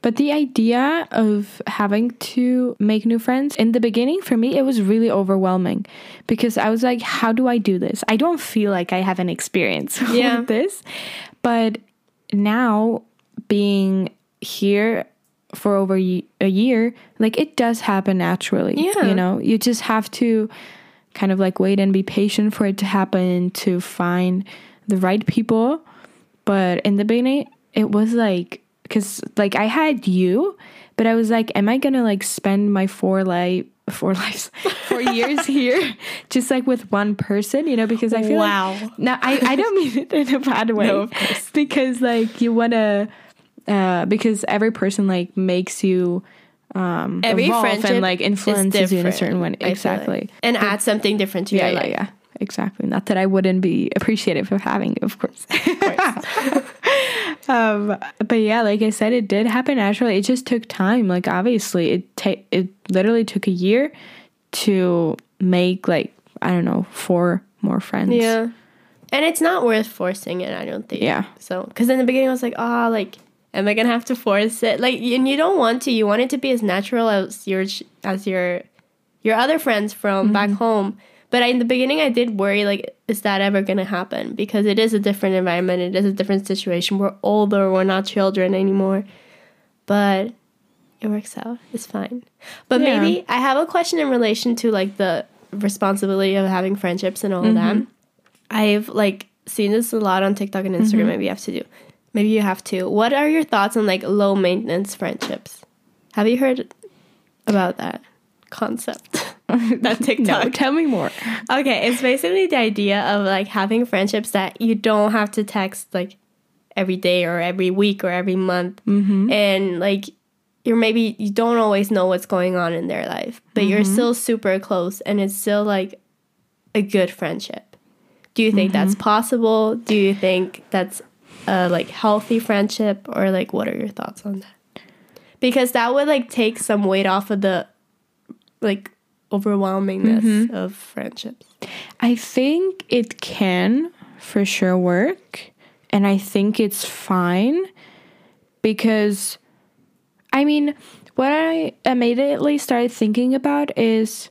But the idea of having to make new friends in the beginning for me, it was really overwhelming because I was like, how do I do this? I don't feel like I have an experience yeah. with this. But now being here for over a year, like it does happen naturally. Yeah. You know, you just have to kind of like wait and be patient for it to happen to find the right people. But in the beginning, it was like because like I had you, but I was like, am I gonna like spend my four life four lives four years here just like with one person you know because i feel Wow. like now i i don't mean it in a bad way No, of course. because like you want to uh because every person like makes you um Every evolve friendship and like influences you in a certain way feel like. exactly and add something different to yeah your yeah life. yeah exactly not that i wouldn't be appreciative of having it, of course um but yeah like i said it did happen naturally it just took time like obviously it ta- it literally took a year to make like i don't know four more friends Yeah. And it's not worth forcing it, I don't think. Yeah. So, because in the beginning I was like, oh, like, am I gonna have to force it? Like, and you don't want to. You want it to be as natural as your as your your other friends from mm-hmm. back home. But I, in the beginning, I did worry, like, is that ever gonna happen? Because it is a different environment. It is a different situation. We're older. We're not children anymore. But it works out. It's fine. But Yeah. maybe I have a question in relation to like the responsibility of having friendships and all mm-hmm. that. I've like seen this a lot on TikTok and Instagram. Mm-hmm. Maybe you have to do. Maybe you have to. What are your thoughts on like low maintenance friendships? Have you heard about that concept? that TikTok. no tell me more Okay, it's basically the idea of like having friendships that you don't have to text like every day or every week or every month, mm-hmm. and like you're maybe you don't always know what's going on in their life, but you're mm-hmm. still super close, and it's still like a good friendship. Do you think that's mm-hmm. possible? Do you think that's a like healthy friendship, or like what are your thoughts on that? Because that would like take some weight off of the like overwhelmingness mm-hmm. of friendships. I think it can for sure work. And I think it's fine because, I mean, what I immediately started thinking about is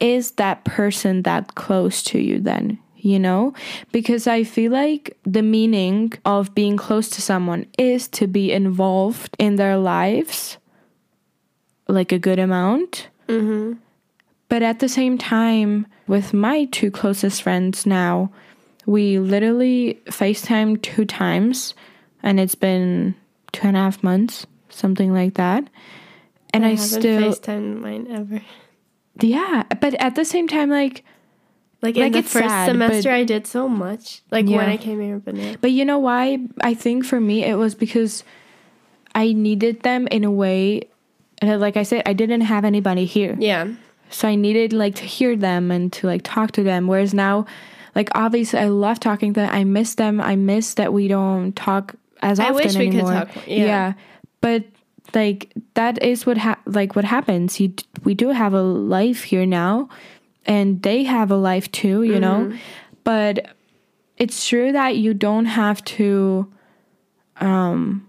is that person that close to you then? You know? Because I feel like the meaning of being close to someone is to be involved in their lives like a good amount. Mm-hmm. But at the same time, with my two closest friends now, we literally FaceTime two times and it's been two and a half months, something like that. And I, haven't still, FaceTime mine ever. yeah, but at the same time, like, Like in the first sad, semester, I did so much. Like when I came here, but now. but you know why? I think for me, it was because I needed them in a way. Like I said, I didn't have anybody here. Yeah, so i needed like to hear them and to like talk to them whereas now like obviously i love talking to them i miss them i miss that we don't talk as I often wish we could anymore talk more, yeah. but like that is what ha- like what happens you d- we do have a life here now and they have a life too you know? But it's true that you don't have to um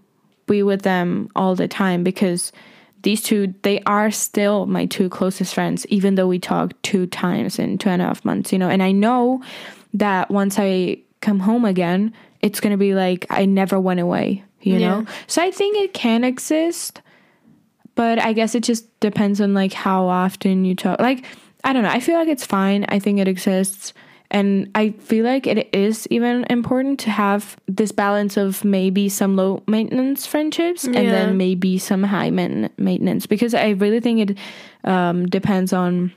be with them all the time because these two they are still my two closest friends even though we talk two times in two and a half months you know? And i know that once i come home again it's gonna be like i never went away you Yeah. know so i think it can exist but i guess it just depends on like how often you talk like i don't know i feel like it's fine i think it exists and i feel like it is even important to have this balance of maybe some low maintenance friendships and then maybe some high main- maintenance because i really think it um, depends on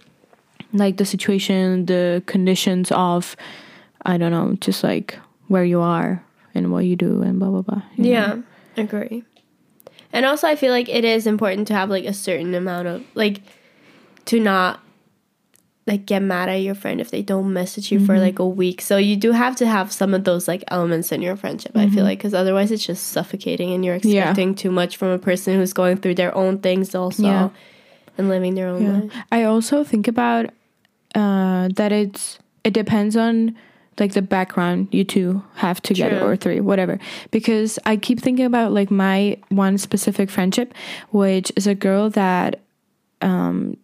like the situation the conditions of i don't know just like where you are and what you do and blah blah blah you know? yeah, agree. And also, I feel like it is important to have like a certain amount of like to not like get mad at your friend if they don't message you for like a week. So you do have to have some of those like elements in your friendship. I feel like because otherwise it's just suffocating and you're Yeah. expecting too much from a person who's going through their own things also Yeah. and living their own Yeah. life. I also think about uh, that it's it depends on like the background you two have together True. or three, whatever. Because I keep thinking about like my one specific friendship, which is a girl that um,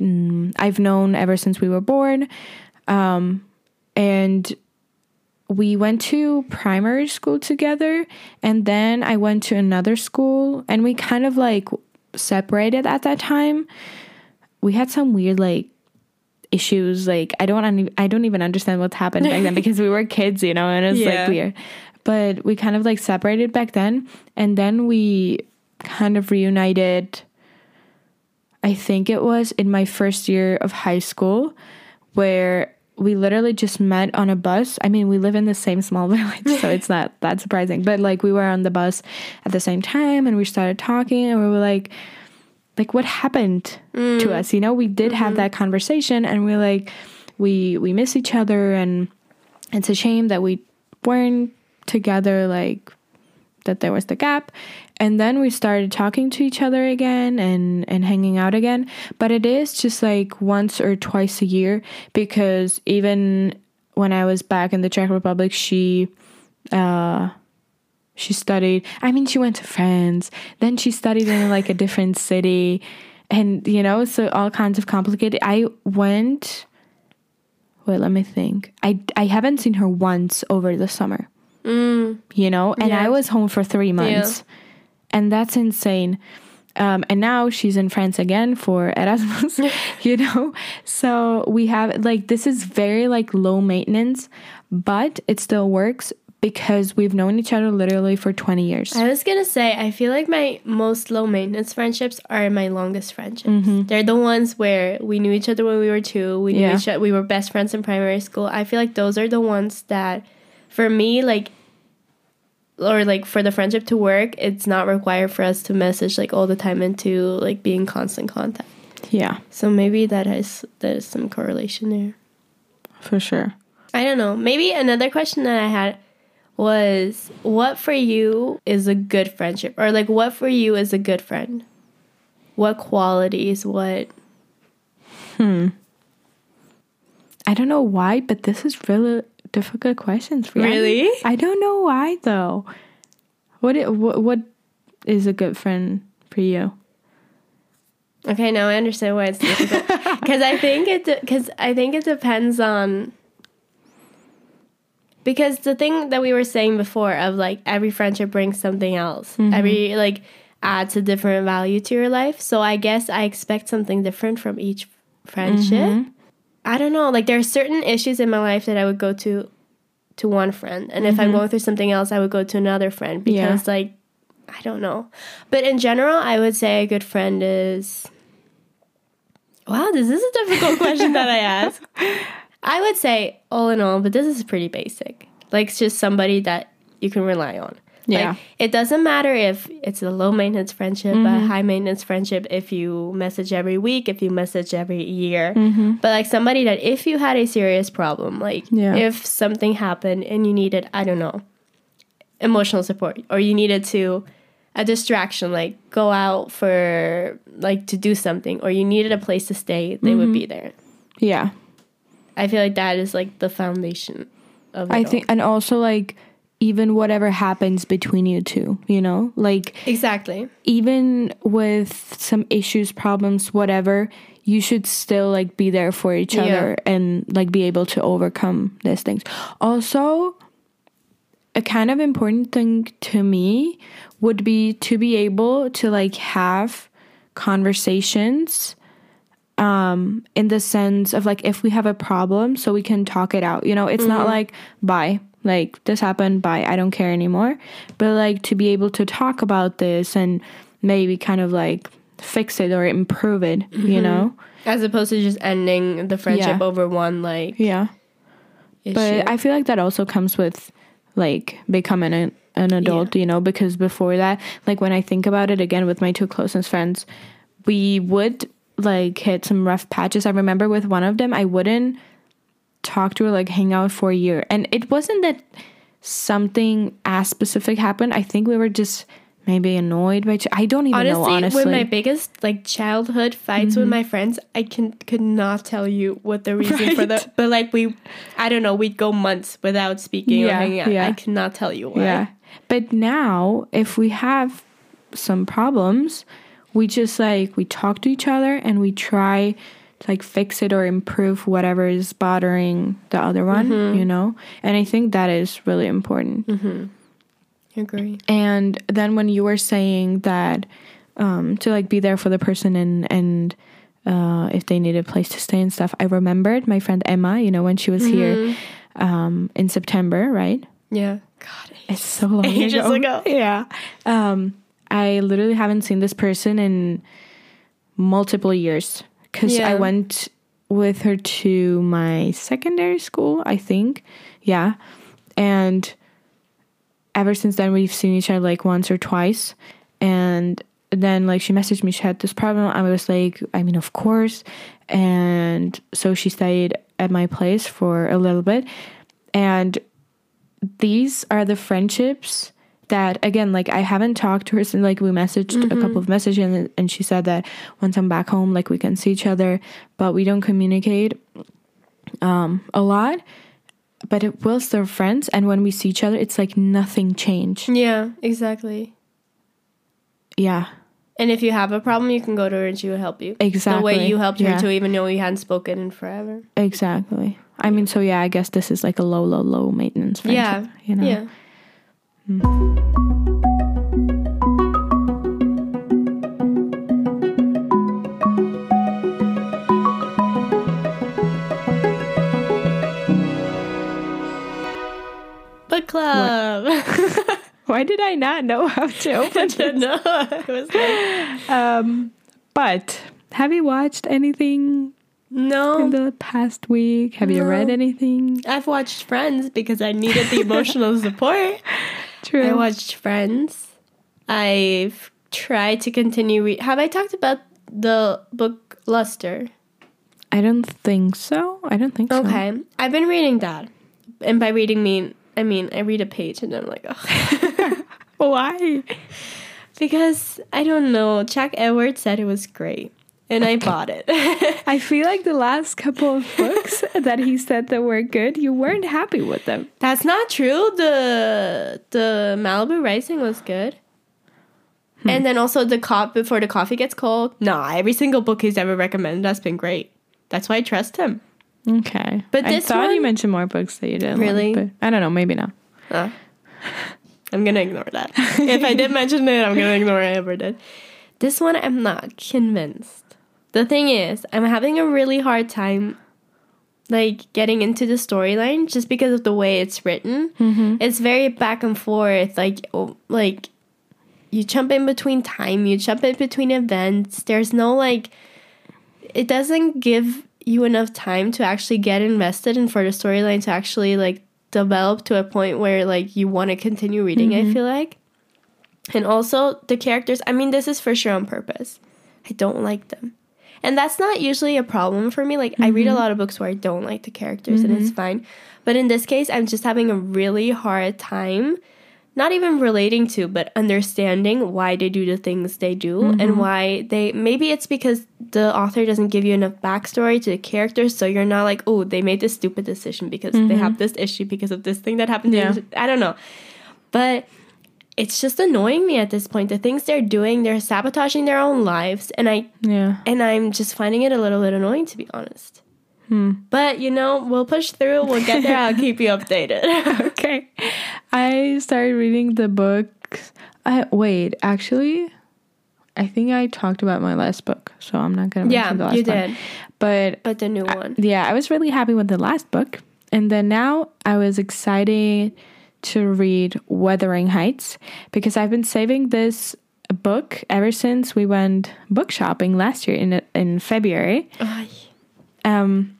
I've known ever since we were born, um, and we went to primary school together and then I went to another school and we kind of like separated at that time. We had some weird like issues like I don't un- I don't even understand what happened back then because we were kids, you know, and it was Yeah. like weird. But we kind of like separated back then and then we kind of reunited I think it was in my first year of high school where we literally just met on a bus. I mean, we live in the same small village, so it's not that surprising. But like we were on the bus at the same time and we started talking and we were like like what happened mm. to us? You know, we did mm-hmm. have that conversation and we're like we we miss each other and it's a shame that we weren't together like that there was the gap. And then we started talking to each other again and and hanging out again. But it is just like once or twice a year because even when i was back in the czech republic she uh she studied. I mean she went to france. Then she studied in like a different city. And you know so all kinds of complicated. I went wait let me think. I i haven't seen her once over the summer mm. you know and i was home for three months yeah and that's insane. Um, and now she's in France again for Erasmus, you know? So we have like this is very like low maintenance, but it still works because we've known each other literally for 20 years. I was gonna say, I feel like my most low maintenance friendships are my longest friendships. Mm-hmm. They're the ones where we knew each other when we were two. We knew yeah. each other, we were best friends in primary school. I feel like those are the ones that, for me, like or like for the friendship to work, it's not required for us to message like all the time and to like be in constant contact. Yeah. So maybe that has there's some correlation there. For sure. I don't know. Maybe another question that I had was what for you is a good friendship or like what for you is a good friend? What qualities, what Hmm. I don't know why, but this is really difficult questions for you. Really? I don't know why though. What it, what what is a good friend for you? Okay, now I understand why it's difficult. Because I think it because de- I think it depends on because the thing that we were saying before of like every friendship brings something else. Mm-hmm. Every like adds a different value to your life. So I guess I expect something different from each friendship. Mm-hmm. I don't know. Like there are certain issues in my life that I would go to to one friend, and if mm-hmm. I'm going through something else, I would go to another friend because yeah. like I don't know. But in general, I would say a good friend is. Wow, this is a difficult question that I ask. I would say all in all, but this is pretty basic. Like it's just somebody that you can rely on. Yeah. Like, it doesn't matter if it's a low maintenance friendship, mm-hmm. a high maintenance friendship, if you message every week, if you message every year. Mm-hmm. But like somebody that if you had a serious problem, like yeah. if something happened and you needed, I don't know, emotional support, or you needed to a distraction, like go out for like to do something, or you needed a place to stay, they mm-hmm. would be there. Yeah. I feel like that is like the foundation of I think and also like even whatever happens between you two, you know? Like Exactly. Even with some issues, problems, whatever, you should still like be there for each yeah. other and like be able to overcome these things. Also, a kind of important thing to me would be to be able to like have conversations um in the sense of like if we have a problem so we can talk it out you know it's mm-hmm. not like bye like this happened by i don't care anymore but like to be able to talk about this and maybe kind of like fix it or improve it mm-hmm. you know as opposed to just ending the friendship yeah. over one like yeah issue. but i feel like that also comes with like becoming an, an adult yeah. you know because before that like when i think about it again with my two closest friends we would like hit some rough patches i remember with one of them i wouldn't talk to her, like hang out for a year. And it wasn't that something as specific happened. I think we were just maybe annoyed by. Ch- I don't even honestly, know. Honestly, with my biggest like childhood fights mm-hmm. with my friends, I can could not tell you what the reason right. for that. But like we, I don't know, we'd go months without speaking yeah, or hanging out. Yeah. I cannot tell you why. Yeah. But now, if we have some problems, we just like we talk to each other and we try like fix it or improve whatever is bothering the other one, mm-hmm. you know? And I think that is really important. Mm-hmm. Agree. And then when you were saying that um, to like be there for the person and and uh, if they need a place to stay and stuff, I remembered my friend Emma. You know when she was mm-hmm. here um, in September, right? Yeah. God, it's so long ages ago. ago. Yeah. Um, I literally haven't seen this person in multiple years because I went with her to my secondary school, I think. Yeah. And ever since then, we've seen each other like once or twice. And then, like, she messaged me, she had this problem. I was like, I mean, of course. And so she stayed at my place for a little bit. And these are the friendships that again like i haven't talked to her since like we messaged a couple of messages and, and she said that once i'm back home like we can see each other but we don't communicate um a lot but it will still friends and when we see each other it's like nothing changed Yeah, exactly. yeah And if you have a problem, you can go to her and she will help you. Exactly. The way you helped yeah. her to even though you hadn't spoken in forever. exactly i mean so yeah i guess this is like a low low low maintenance friendship yeah. you know Yeah. Book club. why did i not know how to open no, it was like, um but have you watched anything in no. the past week? Have you read anything? I've watched Friends because I needed the emotional support. True. I watched Friends. I've tried to continue. Re- Have I talked about the book Luster? I don't think so. I don't think so. Okay, I've been reading that, and by reading mean I mean I read a page and I'm like, oh, Why? because I don't know. Jack Edwards said it was great, and I bought it. I feel like the last couple of books that he said that were good, you weren't happy with them. That's not true. The the Malibu Rising was good. And then also the cop before the coffee gets cold. Nah, every single book he's ever recommended has been great. That's why I trust him. Okay. But I this thought you mentioned more books that you didn't Really? like, I don't know, maybe not. Uh, I'm gonna ignore that. if I did mention it, I'm gonna ignore I ever did. This one, I'm not convinced. The thing is, I'm having a really hard time, like getting into the storyline just because of the way it's written. Mm-hmm. It's very back and forth. Like, like you jump in between time, you jump in between events. There's no like, it doesn't give you enough time to actually get invested and for the storyline to actually like develop to a point where like you want to continue reading. I mm-hmm. feel like, and also the characters. I mean, this is for sure on purpose. I don't like them. And that's not usually a problem for me. Like I read a mm-hmm. lot of books where I don't like the characters and it's mm-hmm. fine. But in this case, I'm just having a really hard time not even relating to, but understanding why they do the things they do and mm-hmm. why they maybe it's because the author doesn't give you enough backstory to the characters, so you're not like, oh, they made this stupid decision because they have this issue because of this thing that happened. Yeah. I don't know. But it's just annoying me at this point. The things they're doing, they're sabotaging their own lives, and I Yeah. and I'm just finding it a little bit annoying to be honest. Hmm. But you know, we'll push through. We'll get there. I'll keep you updated. okay. I started reading the book. I wait, actually, I think I talked about my last book, so I'm not gonna yeah, mention the last you one. did. But But the new one. yeah, I was really happy with the last book. And then now I was excited to read Wuthering Heights because I've been saving this book ever since we went book shopping last year in in February. Um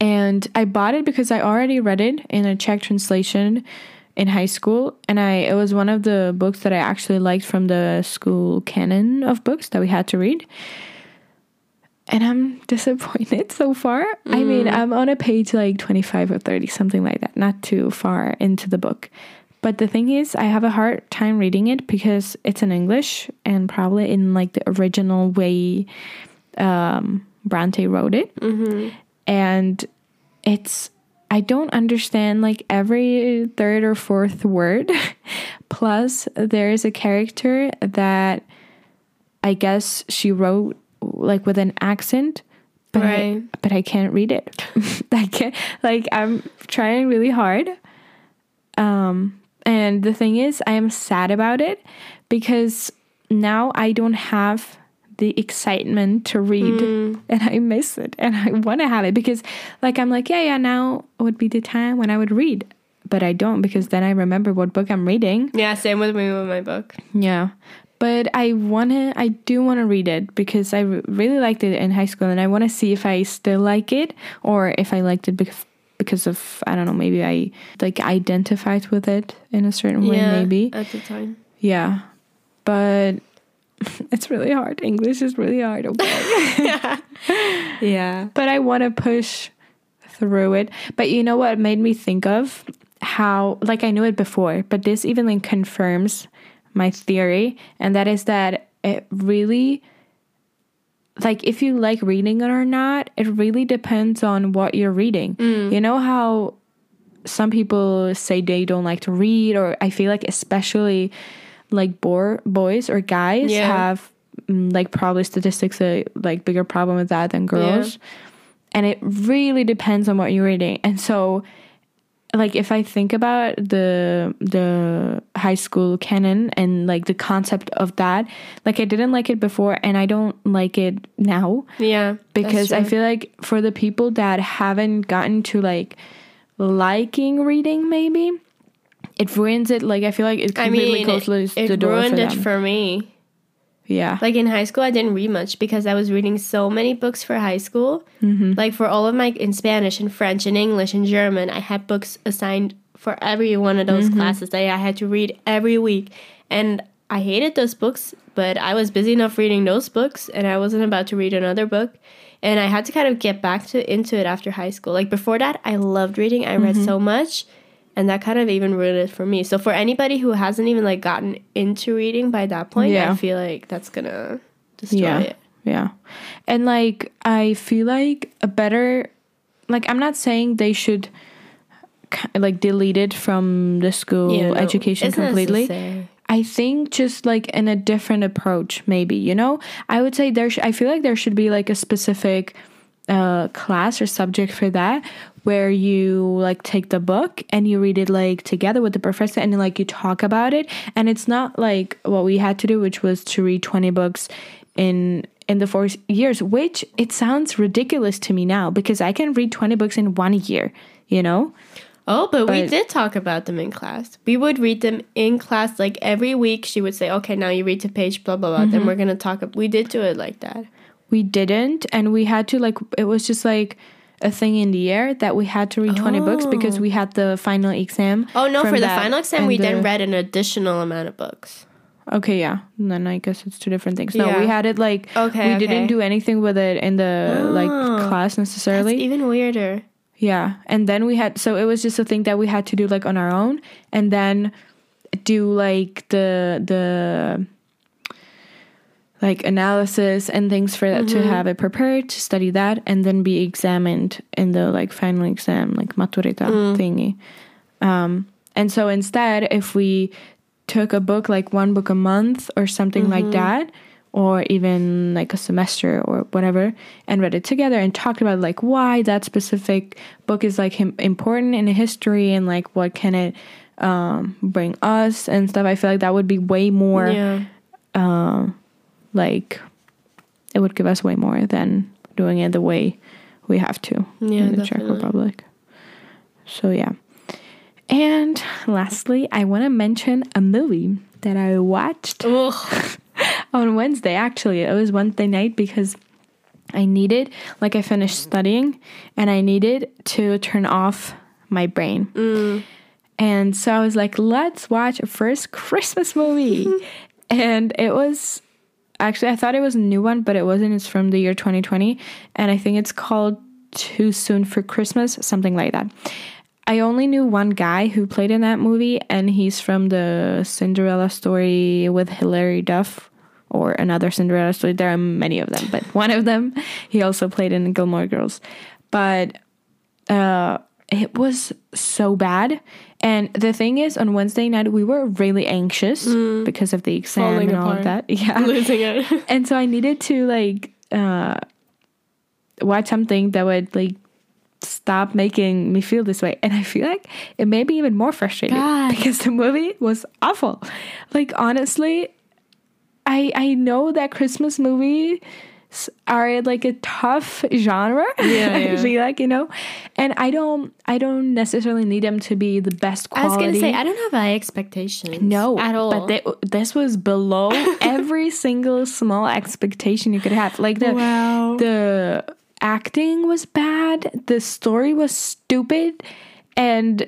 and I bought it because I already read it in a Czech translation in high school. And I it was one of the books that I actually liked from the school canon of books that we had to read and I'm disappointed so far. I mean, I'm on a page like 25 or 30, something like that, not too far into the book. But the thing is, I have a hard time reading it because it's in English and probably in like the original way um, Bronte wrote it. And it's, I don't understand like every third or fourth word. Plus, there is a character that I guess she wrote like with an accent, but Right. I, but I can't read it. I can't like I'm trying really hard. Um and the thing is I am sad about it because now I don't have the excitement to read and I miss it and I want to have it because like I'm like yeah yeah now would be the time when I would read but I don't because then I remember what book I'm reading Yeah, same with me with my book. yeah. But I wanna, I do wanna read it because I really liked it in high school, and I wanna see if I still like it or if I liked it because because of I don't know, maybe I like identified with it in a certain way, Yeah, maybe. at the time. Yeah, but it's really hard. English is really hard. Okay. Yeah. but I want to push through it. But you know what it made me think of how like I knew it before, but this even like confirms my theory, and that is that it really like if you like reading it or not, it really depends on what you're reading. You know how some people say they don't like to read, or I feel like especially like bor- boys or guys Yeah. have mm, like probably statistics a like bigger problem with that than girls. And it really depends on what you're reading. And so like if I think about the the high school canon and like the concept of that, like I didn't like it before and I don't like it now Yeah. because I feel like for the people that haven't gotten to like liking reading maybe it ruins it like I feel like it I completely mean, closes it, the door ruined for it them. for me. Yeah Like in high school, I didn't read much because I was reading so many books for high school. Mm-hmm. Like for all of my in Spanish and French and English and German, I had books assigned for every one of those Mm-hmm. classes that I had to read every week. And I hated those books, but I was busy enough reading those books and I wasn't about to read another book. And I had to kind of get back to into it after high school. Like before that, I loved reading. I Mm-hmm. read so much and that kind of even ruined it for me. So for anybody who hasn't even like gotten into reading by that point, Yeah. I feel like that's gonna destroy yeah it. yeah and like i feel like a better like i'm not saying they should like delete it from the school You know, education completely. I think just like in a different approach, maybe, you know? I would say there, sh- I feel like there should be like a specific uh, class or subject for that where you like take the book and you read it like together with the professor and like you talk about it. And it's not like what we had to do, which was to read 20 books in in the four years, which it sounds ridiculous to me now because I can read 20 books in one year, you know? Oh, but, we did talk about them in class. We would read them in class like every week. She would say, "Okay, now you read to page blah blah blah." Mm-hmm. Then we're gonna talk. We did do it like that. We didn't and we had to like it was just like a thing in the air that we had to read 20 books because we oh. had the final exam Oh no! For the final exam, we then read an additional amount of books. okay yeah and then i guess it's two different things no Yeah. we had it like Okay, we okay. didn't do anything with it in the like Oh, class That's necessarily even weirder. yeah and then we had so it was just a thing that we had to do like on our own and then do like the the like analysis and things for that to have it prepared to study that and then be examined in the like final exam like maturita thingy. Um and so instead if we took a book like one book a month or something like that or even like a semester or whatever and read it together and talked about like why that specific book is like him important in history and like what can it um bring us and stuff i feel like that would be way more yeah. um, like it would give us way more than doing it the way we have to Yeah, in the Czech. Republic. So yeah. And lastly, I want to mention a movie that I watched on Wednesday. Actually, it was Wednesday night because I needed, like, I finished studying and I needed to turn off my brain. Mm. And so I was like, let's watch a first Christmas movie. and it was actually, I thought it was a new one, but it wasn't. It's from the year 2020. And I think it's called Too Soon for Christmas, something like that. I only knew one guy who played in that movie, and he's from the Cinderella story with Hilary Duff, or another Cinderella story. There are many of them, but one of them he also played in Gilmore Girls. But uh, it was so bad. And the thing is, on Wednesday night, we were really anxious because of the exam Falling and all of that. Yeah. Losing it. and so I needed to like uh, watch something that would like stop making me feel this way. And I feel like it made me even more frustrated God. because the movie was awful. Like honestly, I I know that Christmas movie are like a tough genre. Yeah, yeah. like you know, and I don't, I don't necessarily need them to be the best quality. I was gonna say I don't have high expectations. no, at all. But they, this was below every single small expectation you could have. Like the Wow. the acting was bad, the story was stupid, and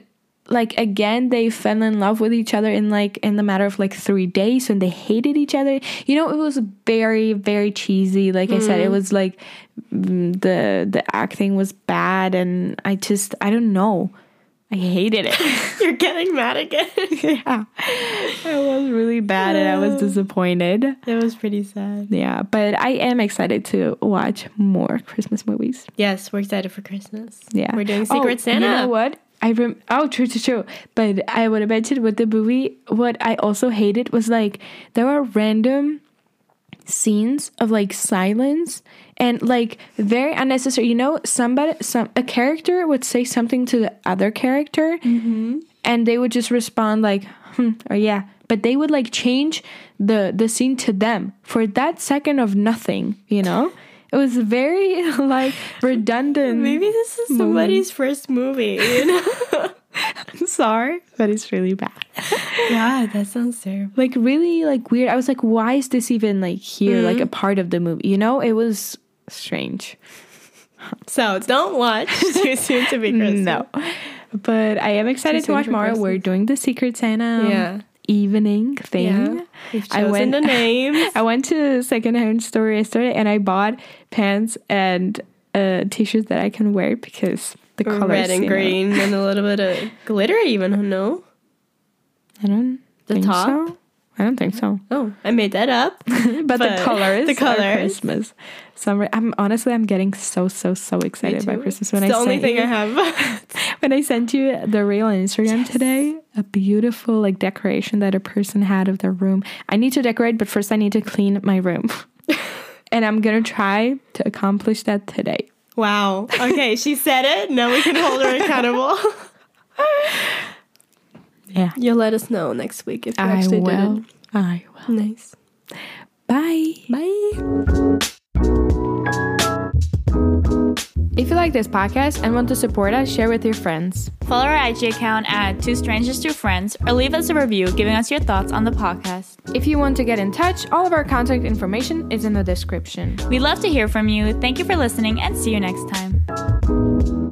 like again they fell in love with each other in like in the matter of like three days and they hated each other you know it was very very cheesy like i said it was like mm, the the acting was bad and i just i don't know i hated it You're getting mad again. yeah it was really bad and i was disappointed it was pretty sad. yeah but i am excited to watch more christmas movies Yes, we're excited for Christmas. Yeah, We're doing Secret oh, Santa. You know what? I rem- oh true true true. But I would have mentioned with the movie. What I also hated was like there were random scenes of like silence and like very unnecessary. You know, somebody some a character would say something to the other character, and they would just respond like hmm or yeah. But they would like change the the scene to them for that second of nothing. You know. It was very like redundant. Maybe this is somebody's first movie. You know? I'm sorry, but it's really bad. Yeah, that sounds terrible. Like really like weird. I was like, why is this even like here, like a mm-hmm. part of the movie? You know, it was strange. So don't watch Too Soon to Be Christmas. No. But I am excited to watch more. We're doing the Secret Santa Yeah. Evening thing. Yeah. We've I went- the names. I went to secondhand store yesterday and I bought pants and uh, t-shirts that I can wear because the colors Red and you know. green and a little bit of glitter even, no? I don't The think top? so. I don't think so. Oh, I made that up. but, the colors, the are colours. Christmas. Summer. I'm honestly, I'm getting so so so excited about. Christmas when it's I the only thing you, I have. when I sent you the reel on Instagram today. A beautiful like decoration that a person had of their room. I need to decorate, but first I need to clean my room, and I'm gonna try to accomplish that today. wow. Okay, she said it. Now we can hold her accountable. Yeah, You'll let us know next week if you I actually will. did I will. it. Nice. Bye. Bye. If you like this podcast and want to support us, share with your friends. Follow our IG account at Two Strangers Two Friends or leave us a review giving us your thoughts on the podcast. If you want to get in touch, all of our contact information is in the description. We'd love to hear from you. Thank you for listening and see you next time.